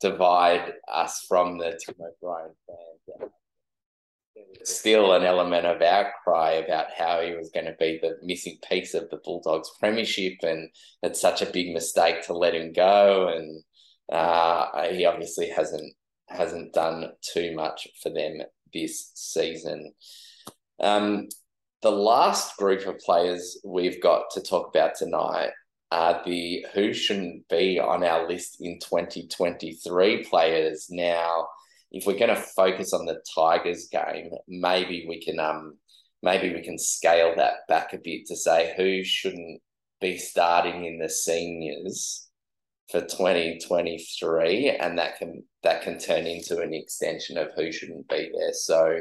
divide us from the Tim O'Brien fans, there's still an element of outcry about how he was going to be the missing piece of the Bulldogs premiership, and it's such a big mistake to let him go. And uh, he obviously hasn't hasn't done too much for them this season. Um, the last group of players we've got to talk about tonight are the who shouldn't be on our list in 2023 players. Now, if we're going to focus on the Tigers game, maybe we can um maybe we can scale that back a bit to say who shouldn't be starting in the seniors for 2023 and that can that can turn into an extension of who shouldn't be there. So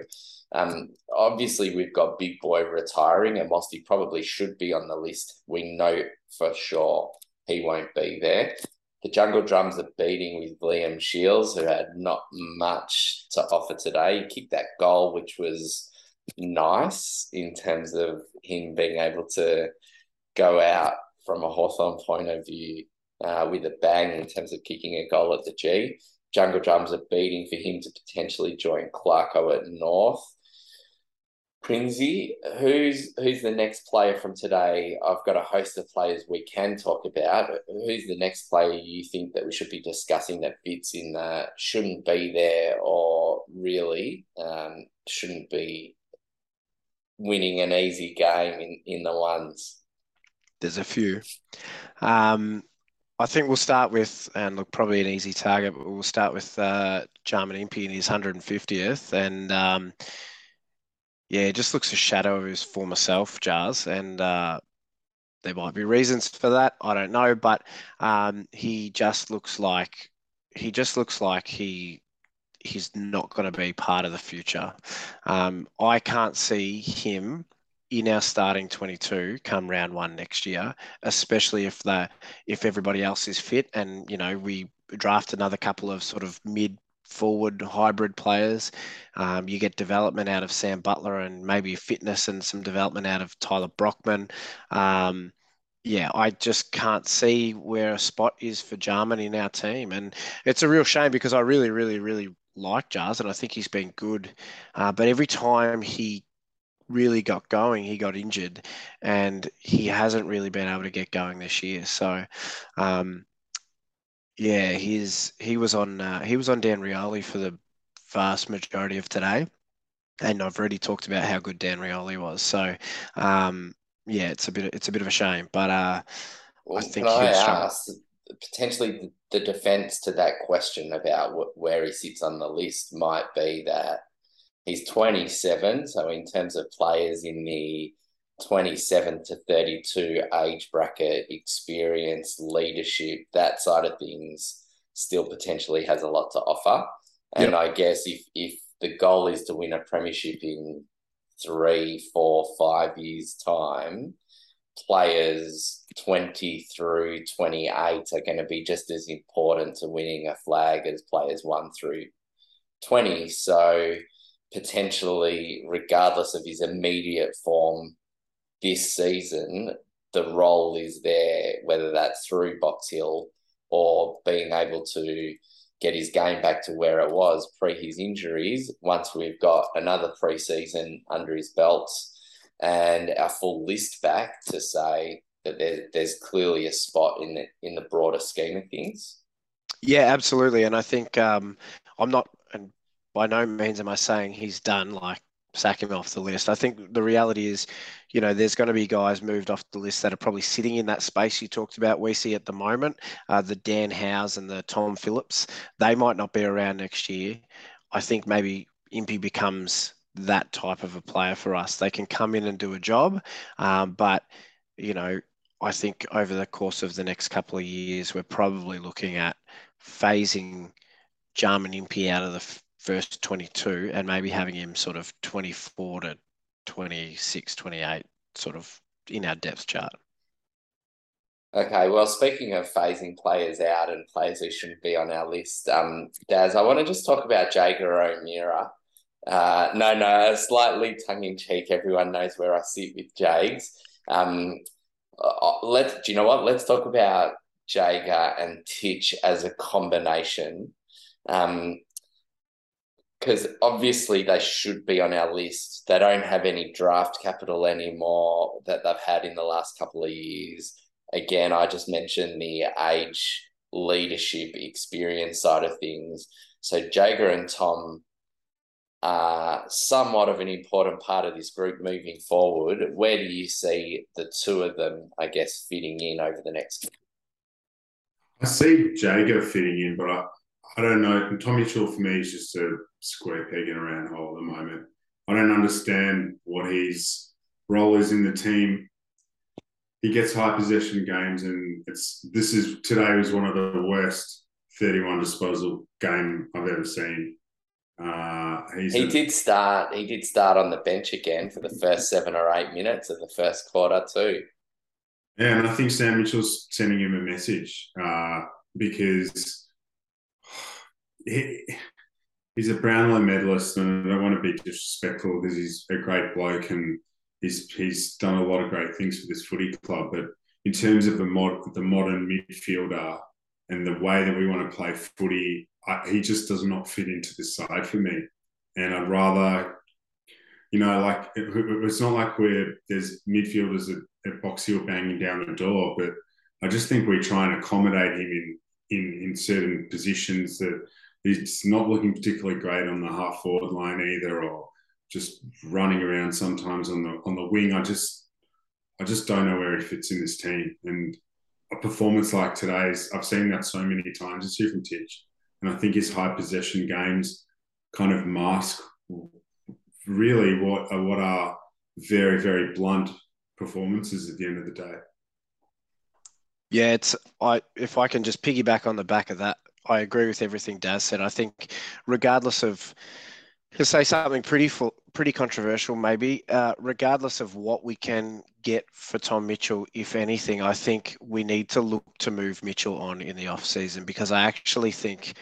um, obviously, we've got Big Boy retiring, and whilst he probably should be on the list, we know for sure he won't be there. The Jungle Drums are beating with Liam Shields, who had not much to offer today. He kicked that goal, which was nice in terms of him being able to go out from a Hawthorn point of view uh, with a bang in terms of kicking a goal at the G. Jungle Drums are beating for him to potentially join Clarko at North. Prinsey, who's who's the next player from today? I've got a host of players we can talk about. Who's the next player you think that we should be discussing that fits in that shouldn't be there or really um, shouldn't be winning an easy game in, in the ones? there's a few. Um, I think we'll start with, and look, probably an easy target, but we'll start with uh, Jarman Impey in his 150th. And um, yeah, it just looks a shadow of his former self, Jars. And uh, there might be reasons for that. I don't know. But um, he just looks like, he just looks like he he's not going to be part of the future. Um, I can't see him in our starting 22 come round one next year, especially if the if everybody else is fit and you know we draft another couple of sort of mid forward hybrid players. Um, you get development out of Sam Butler and maybe fitness and some development out of Tyler Brockman. Um, yeah, I just can't see where a spot is for Jarman in our team. And it's a real shame because I really, really, really like Jars and I think he's been good. Uh, but every time he really got going, he got injured, and he hasn't really been able to get going this year. So, um, yeah, he's he was on uh, he was on Dan Rioli for the vast majority of today, and I've already talked about how good Dan Rioli was. So, um, yeah, it's a bit it's a bit of a shame, but uh, well, I think can I ask potentially the defense to that question about what, where he sits on the list might be that He's 27, so in terms of players in the 27 to 32 age bracket, experience, leadership, that side of things still potentially has a lot to offer. And yep. I guess if if the goal is to win a premiership in three, four, five years' time, players 20 through 28 are going to be just as important to winning a flag as players 1 through 20. So potentially, regardless of his immediate form this season, the role is there, whether that's through Box Hill or being able to get his game back to where it was pre his injuries. Once we've got another preseason under his belts and our full list back to say that there, there's clearly a spot in the in the broader scheme of things. Yeah, absolutely, and I think um, I'm not, and by no means am I saying he's done, like sack him off the list. I think the reality is, you know, there's going to be guys moved off the list that are probably sitting in that space you talked about. We see at the moment uh, the Dan Howes and the Tom Phillips. They might not be around next year. I think maybe Impey becomes that type of a player for us. They can come in and do a job, um, but you know, I think over the course of the next couple of years, we're probably looking at phasing Jarman Impey out of the first 22 and maybe having him sort of 24 to 26, 28, sort of in our depth chart. Okay, well, speaking of phasing players out and players who shouldn't be on our list, um, Daz, I want to just talk about Jaeger O'Meara. Uh, no, no, slightly tongue in cheek. Everyone knows where I sit with Jags. Um, uh, let's, do you know what? Let's talk about Jaeger and Titch as a combination. Um, because obviously they should be on our list. They don't have any draft capital anymore that they've had in the last couple of years. Again, I just mentioned the age, leadership, experience side of things. So Jaeger and Tom are somewhat of an important part of this group moving forward. Where do you see the two of them, I guess, fitting in over the next? I see Jaeger fitting in, but I, I don't know. Tommy Mitchell for me is just a square peg in a round hole at the moment. I don't understand what his role is in the team. He gets high possession games, and it's this is today was one of the worst 31 disposal game I've ever seen. Uh, he a, did start. He did start on the bench again for the first seven or eight minutes of the first quarter too. Yeah, and I think Sam Mitchell's sending him a message uh, because he, he's a Brownlow medalist, and I don't want to be disrespectful because he's a great bloke and he's he's done a lot of great things for this footy club. But in terms of the mod, the modern midfielder and the way that we want to play footy, I, he just does not fit into this side for me. And I'd rather, you know, like it, it's not like we're there's midfielders at, at Box Hill banging down the door, but I just think we try and accommodate him in in in certain positions that he's not looking particularly great on the half forward line either, or just running around sometimes on the on the wing. I just I just don't know where he fits in this team. And a performance like today's, I've seen that so many times. It's here from Titch. And I think his high possession games kind of mask really what are, what are very, very blunt performances at the end of the day. Yeah, it's I if I can just piggyback on the back of that, I agree with everything Daz said. I think regardless of to say something pretty full, pretty controversial, maybe. Uh, regardless of what we can get for Tom Mitchell, if anything, I think we need to look to move Mitchell on in the off season because I actually think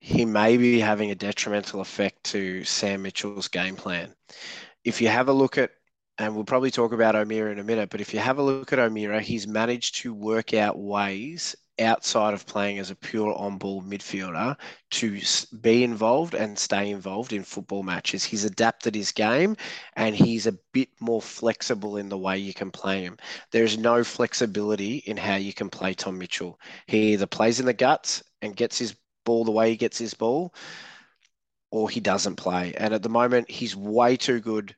he may be having a detrimental effect to Sam Mitchell's game plan. If you have a look at, and we'll probably talk about O'Meara in a minute, but if you have a look at O'Meara, he's managed to work out ways outside of playing as a pure on ball midfielder to be involved and stay involved in football matches. He's adapted his game and he's a bit more flexible in the way you can play him. There's no flexibility in how you can play Tom Mitchell. He either plays in the guts and gets his ball the way he gets his ball, or he doesn't play. And at the moment, he's way too good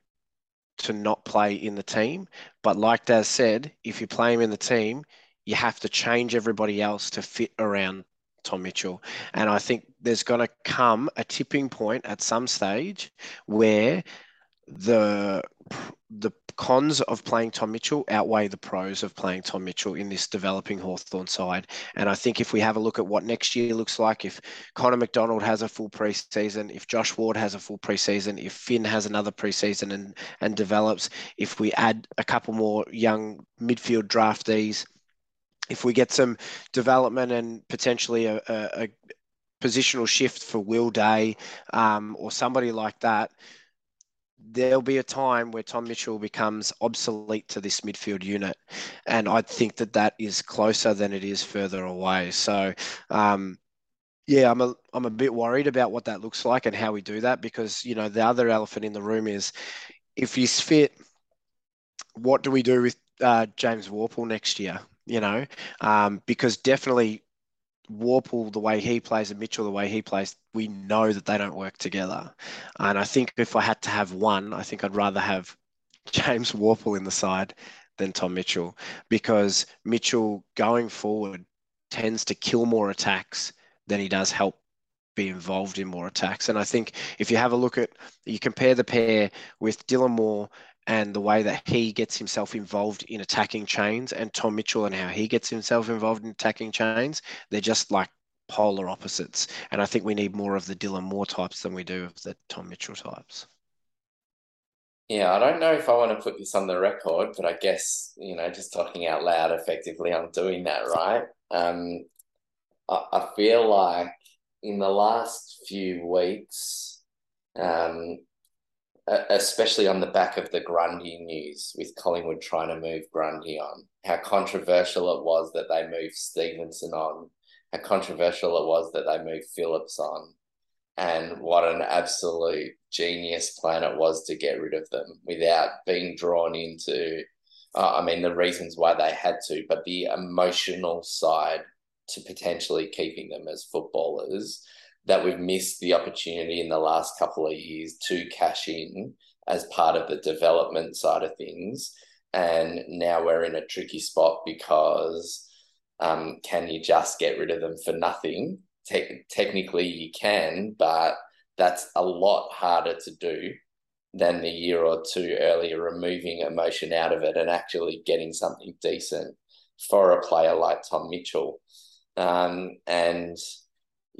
to not play in the team. But like Daz said, if you play him in the team, you have to change everybody else to fit around Tom Mitchell. And I think there's going to come a tipping point at some stage where the the cons of playing Tom Mitchell outweigh the pros of playing Tom Mitchell in this developing Hawthorn side. And I think if we have a look at what next year looks like, if Connor MacDonald has a full preseason, if Josh Ward has a full preseason, if Finn has another preseason and and develops, if we add a couple more young midfield draftees if we get some development and potentially a, a, a positional shift for Will Day um, or somebody like that, there'll be a time where Tom Mitchell becomes obsolete to this midfield unit. And I think that that is closer than it is further away. So, um, yeah, I'm a I'm a bit worried about what that looks like and how we do that because you know the other elephant in the room is if he's fit, what do we do with uh, James Worpel next year? You know, um, because definitely Worpel, the way he plays, and Mitchell, the way he plays, we know that they don't work together. And I think if I had to have one, I think I'd rather have James Worpel in the side than Tom Mitchell because Mitchell going forward tends to kill more attacks than he does help be involved in more attacks. And I think if you have a look at, you compare the pair with Dylan Moore and the way that he gets himself involved in attacking chains and Tom Mitchell and how he gets himself involved in attacking chains, they're just like polar opposites. And I think we need more of the Dylan Moore types than we do of the Tom Mitchell types. Yeah, I don't know if I want to put this on the record, but I guess, you know, just talking out loud effectively, I'm doing that, right? Um, I, I feel like in the last few weeks, um, especially on the back of the Grundy news with Collingwood trying to move Grundy on, how controversial it was that they moved Stevenson on, how controversial it was that they moved Phillips on, and what an absolute genius plan it was to get rid of them without being drawn into, uh, I mean, the reasons why they had to, but the emotional side to potentially keeping them as footballers that we've missed the opportunity in the last couple of years to cash in as part of the development side of things. And now we're in a tricky spot because um, can you just get rid of them for nothing? Te- technically, you can, but that's a lot harder to do than the year or two earlier, removing emotion out of it and actually getting something decent for a player like Tom Mitchell. Um, and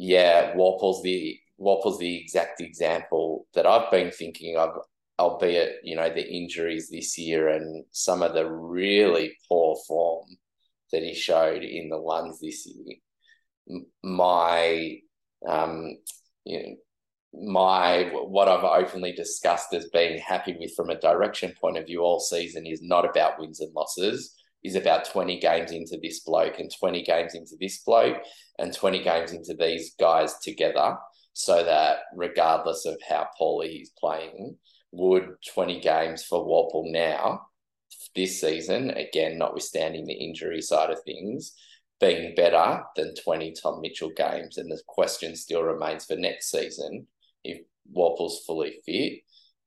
yeah, Worpel's the Worpel's the exact example that I've been thinking of, albeit you know the injuries this year and some of the really poor form that he showed in the ones this year. My um, you know, my what I've openly discussed as being happy with from a direction point of view all season is not about wins and losses is about 20 games into this bloke and 20 games into this bloke and 20 games into these guys together so that regardless of how poorly he's playing, would 20 games for Worpel now this season, again, notwithstanding the injury side of things, being better than 20 Tom Mitchell games. And the question still remains for next season if Worpel's fully fit,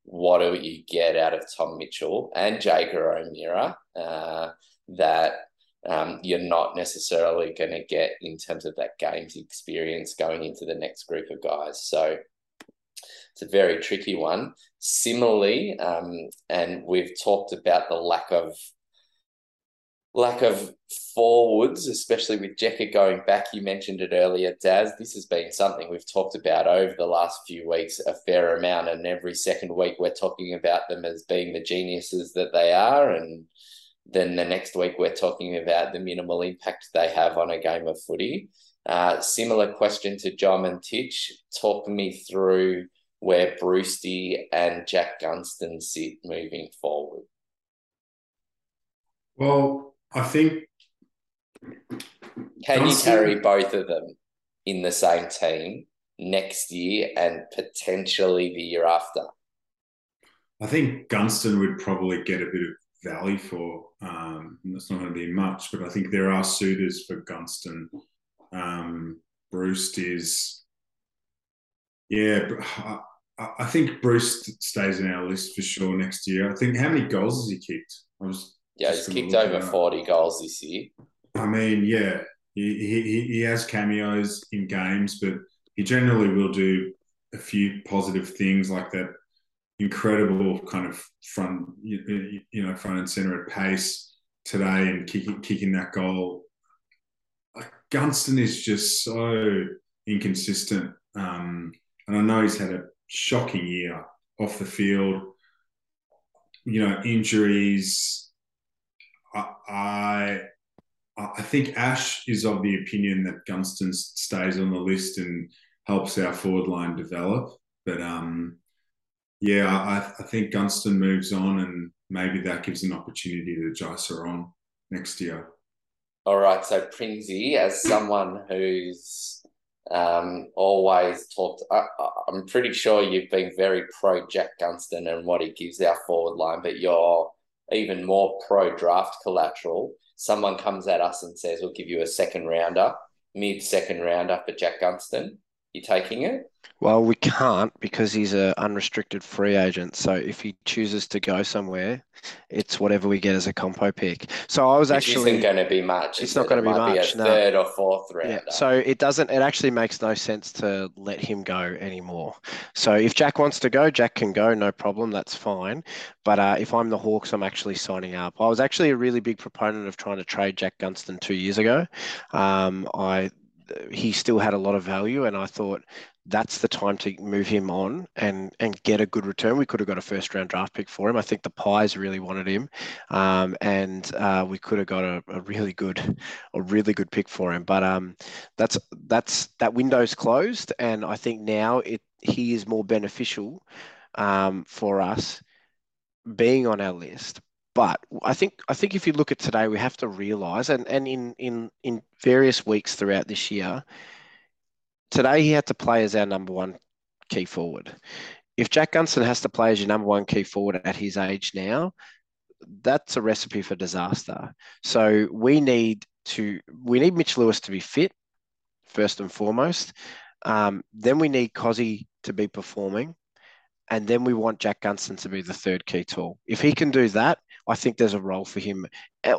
what do you get out of Tom Mitchell and Jaeger O'Meara uh, that um, you're not necessarily going to get in terms of that games experience going into the next group of guys. So it's a very tricky one. Similarly, um, and we've talked about the lack of lack of forwards, especially with Jekka going back. You mentioned it earlier, Daz. This has been something we've talked about over the last few weeks a fair amount, and every second week we're talking about them as being the geniuses that they are, and then the next week we're talking about the minimal impact they have on a game of footy. Uh, similar question to John and Titch. Talk me through where Brewsty and Jack Gunston sit moving forward. Well, I think. Can you carry both of them in the same team next year and potentially the year after? I think Gunston would probably get a bit of value for. Um, that's not going to be much, but I think there are suitors for Gunston. Um, Breust is, yeah, I, I think Breust stays in our list for sure next year. I think how many goals has he kicked? I was yeah, he's kicked over 40 goals this year. I mean, yeah, he, he, he has cameos in games, but he generally will do a few positive things like that incredible kind of front, you, know, front and center at pace today and kicking, kicking that goal. Gunston is just so inconsistent. Um, and I know he's had a shocking year off the field. You know, injuries, I I think Ash is of the opinion that Gunston stays on the list and helps our forward line develop. But um, yeah, I, I think Gunston moves on, and maybe that gives an opportunity to Jai Serong next year. All right, so Prinsey, as someone who's um, always talked, I, I'm pretty sure you've been very pro Jack Gunston and what he gives our forward line, but you're even more pro draft collateral, someone comes at us and says, We'll give you a second rounder, mid second rounder for Jack Gunston. You taking it? Well, we can't because he's an unrestricted free agent. So if he chooses to go somewhere, it's whatever we get as a compo pick. So I was Which actually isn't going to be much. It's not going to be much. Be a third or fourth round. Yeah. So it doesn't. It actually makes no sense to let him go anymore. So if Jack wants to go, Jack can go. No problem. That's fine. But uh, if I'm the Hawks, I'm actually signing up. I was actually a really big proponent of trying to trade Jack Gunston two years ago. Um, I he still had a lot of value, and I thought that's the time to move him on and and get a good return. We could have got a first round draft pick for him. I think the Pies really wanted him, um, and uh, we could have got a, a, really good a really good pick for him. But um, that's that's that window's closed, and I think now it he is more beneficial um, for us being on our list. But I think I think if you look at today, we have to realise, and, and in in in various weeks throughout this year, today he had to play as our number one key forward. If Jack Gunston has to play as your number one key forward at his age now, that's a recipe for disaster. So we need to we need Mitch Lewis to be fit first and foremost. Um, then we need Cozzy to be performing, and then we want Jack Gunston to be the third key tool. If he can do that, I think there's a role for him.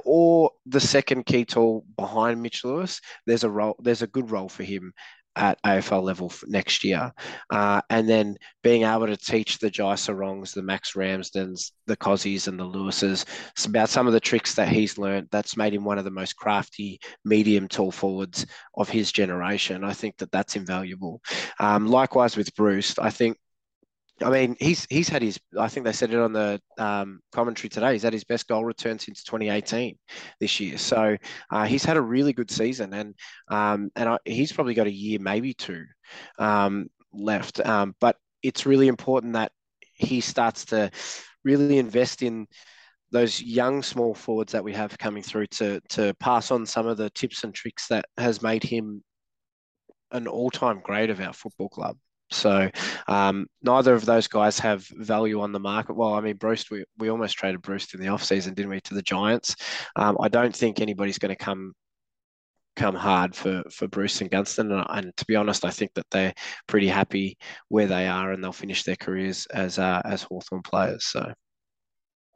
Or the second key tool behind Mitch Lewis, there's a role. There's a good role for him at AFL level next year. Uh, and then being able to teach the Jai Serongs, the Max Ramsdens, the Cozzys, and the Lewises about some of the tricks that he's learned that's made him one of the most crafty medium tall forwards of his generation. I think that that's invaluable. Um, likewise with Breust, I think I mean, he's he's had his. I think they said it on the um, commentary today. He's had his best goal return since 2018 this year. So uh, he's had a really good season, and um, and I, he's probably got a year, maybe two, um, left. Um, but it's really important that he starts to really invest in those young small forwards that we have coming through to to pass on some of the tips and tricks that has made him an all-time great of our football club. So um, neither of those guys have value on the market. Well, I mean, Breust, we, we almost traded Breust in the offseason, didn't we, to the Giants? Um, I don't think anybody's going to come come hard for for Breust and Gunston. And, and, to be honest, I think that they're pretty happy where they are, and they'll finish their careers as uh, as Hawthorn players. So.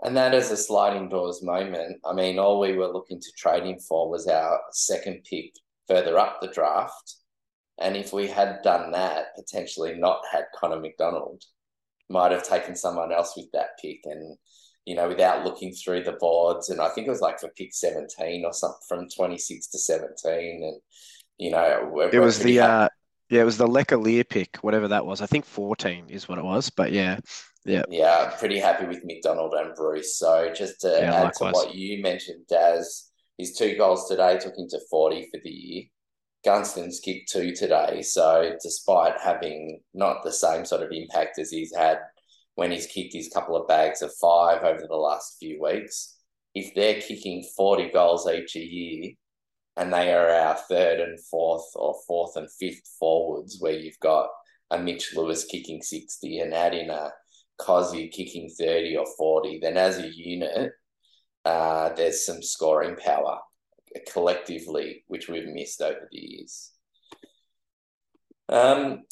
And that is a sliding doors moment. I mean, all we were looking to trade him for was our second pick further up the draft. And if we had done that, potentially not had Connor MacDonald, might have taken someone else with that pick and, you know, without looking through the boards. And I think it was like for pick 17 or something from 26 to 17. And, you know, we're, it was the, uh, yeah, it was the Lecker pick, whatever that was. I think 14 is what it was. But yeah, yeah. Yeah, pretty happy with MacDonald and Breust. So just to yeah, add likewise. to what you mentioned, Daz, his two goals today took him to 40 for the year. Gunston's kicked two today. So despite having not the same sort of impact as he's had when he's kicked his couple of bags of five over the last few weeks, if they're kicking 40 goals each a year and they are our third and fourth or fourth and fifth forwards where you've got a Mitch Lewis kicking 60 and adding a Cozzy kicking 30 or 40, then as a unit, uh, there's some scoring power collectively, which we've missed over the years. Um,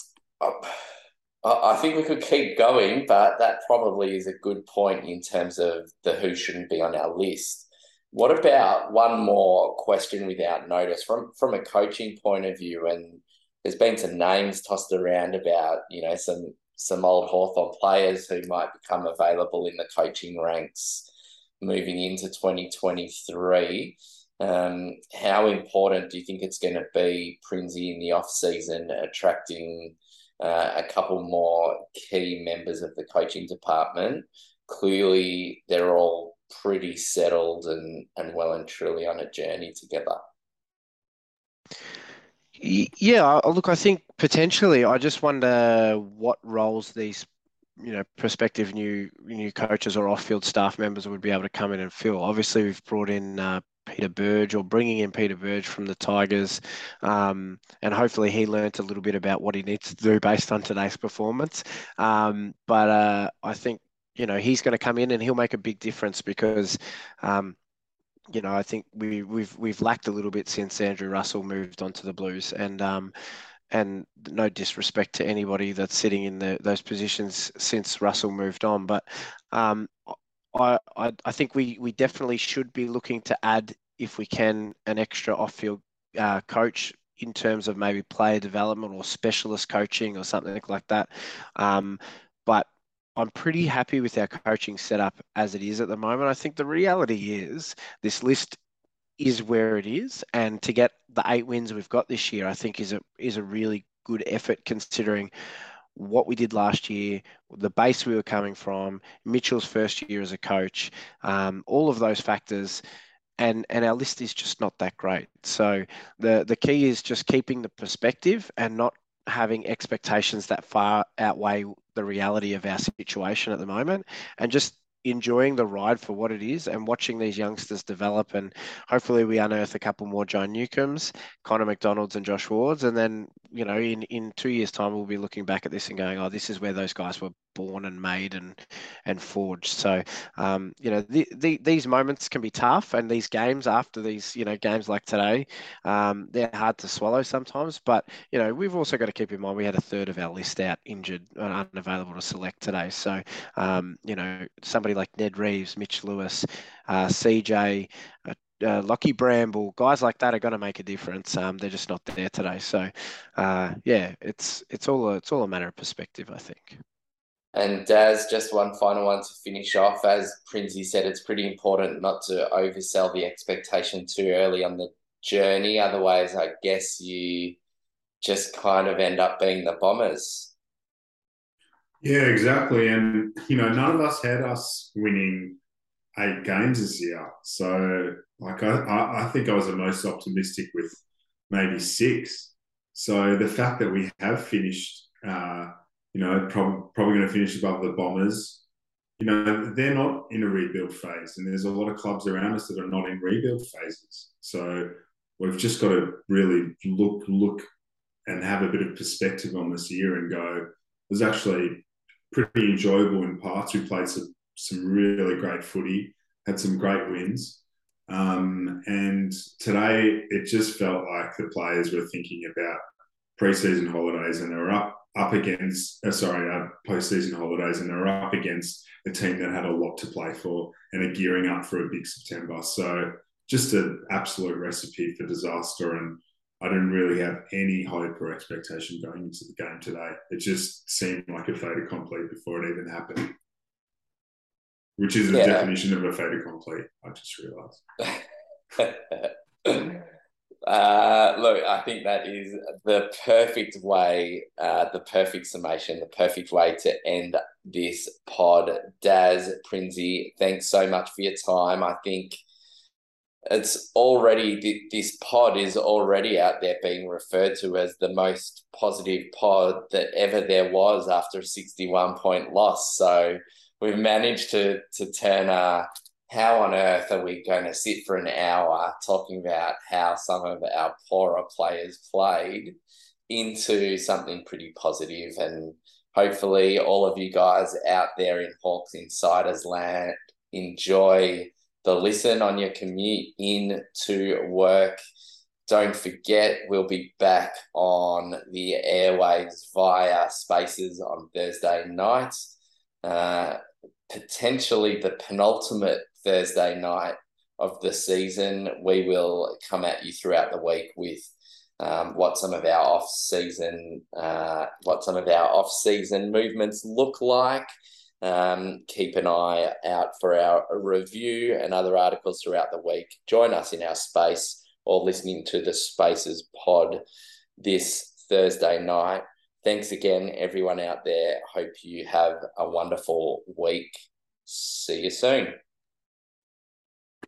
I think we could keep going, but that probably is a good point in terms of the who shouldn't be on our list. What about one more question without notice from from a coaching point of view? And there's been some names tossed around about you know some some old Hawthorn players who might become available in the coaching ranks moving into 2023. Um, how important do you think it's going to be, Prinsey, in the off season, attracting uh, a couple more key members of the coaching department? Clearly, they're all pretty settled and, and well and truly on a journey together. Yeah, look, I think potentially. I just wonder what roles these, you know, prospective new new coaches or off-field staff members would be able to come in and fill. Obviously, we've brought in uh, Peter Burge or bringing in Peter Burge from the Tigers, um, and hopefully he learnt a little bit about what he needs to do based on today's performance. Um, but uh, I think you know he's going to come in and he'll make a big difference because. Um, you know, I think we, we've we've lacked a little bit since Andrew Russell moved on to the Blues, and um, and no disrespect to anybody that's sitting in the, those positions since Russell moved on, but um, I, I, think we we definitely should be looking to add, if we can, an extra off-field uh, coach in terms of maybe player development or specialist coaching or something like that. Um, but I'm pretty happy with our coaching setup as it is at the moment. I think the reality is this list is where it is, and to get the eight wins we've got this year, I think is a is a really good effort considering what we did last year, the base we were coming from, Mitchell's first year as a coach, um, all of those factors. And, and our list is just not that great. So the, the key is just keeping the perspective and not having expectations that far outweigh the reality of our situation at the moment and just enjoying the ride for what it is and watching these youngsters develop. And hopefully, we unearth a couple more Jai Newcombes, Connor MacDonald's, and Josh Wards. And then, you know, in, in two years' time, we'll be looking back at this and going, oh, this is where those guys were born and made and and forged. So um, you know the, the, these moments can be tough, and these games after these you know games like today, um, they're hard to swallow sometimes. But you know we've also got to keep in mind we had a third of our list out injured and unavailable to select today. So um, you know somebody like Ned Reeves, Mitch Lewis, uh, CJ. Uh, uh, Lockie Bramble, guys like that are going to make a difference. Um, they're just not there today. So, uh, yeah, it's it's all a, it's all a matter of perspective, I think. And Daz, just one final one to finish off. As Prinsey said, it's pretty important not to oversell the expectation too early on the journey. Otherwise, I guess you just kind of end up being the Bombers. Yeah, exactly. And, you know, none of us had us winning eight games this year. So, like, I, I think I was the most optimistic with maybe six. So the fact that we have finished uh, you know, prob- probably going to finish above the Bombers. You know, they're not in a rebuild phase, and there's a lot of clubs around us that are not in rebuild phases. So we've just got to really look, look, and have a bit of perspective on this year and go. It was actually pretty enjoyable in parts. We played some some really great footy, had some great wins. Um, and today it just felt like the players were thinking about preseason holidays and they were up up against uh, sorry uh, postseason holidays and they were up against a team that had a lot to play for and are gearing up for a big September. So just an absolute recipe for disaster and I didn't really have any hope or expectation going into the game today. It just seemed like a fait accompli before it even happened which is the yeah. definition of a fait accompli. I just realised. uh, look, I think that is the perfect way, uh, the perfect summation, the perfect way to end this pod. Daz Prinsey, thanks so much for your time. I think it's already this pod is already out there being referred to as the most positive pod that ever there was after a 61 point loss. So we've managed to to turn a how on earth are we going to sit for an hour talking about how some of our poorer players played into something pretty positive and hopefully all of you guys out there in Hawks Insiders land enjoy the listen on your commute in to work. Don't forget, we'll be back on the airwaves via Spaces on Thursday night. Uh, potentially the penultimate Thursday night of the season. We will come at you throughout the week with um, what some of our off season uh, what some of our off season movements look like. Um, keep an eye out for our review and other articles throughout the week. Join us in our space or listening to the Spaces pod this Thursday night. Thanks again, everyone out there. Hope you have a wonderful week. See you soon.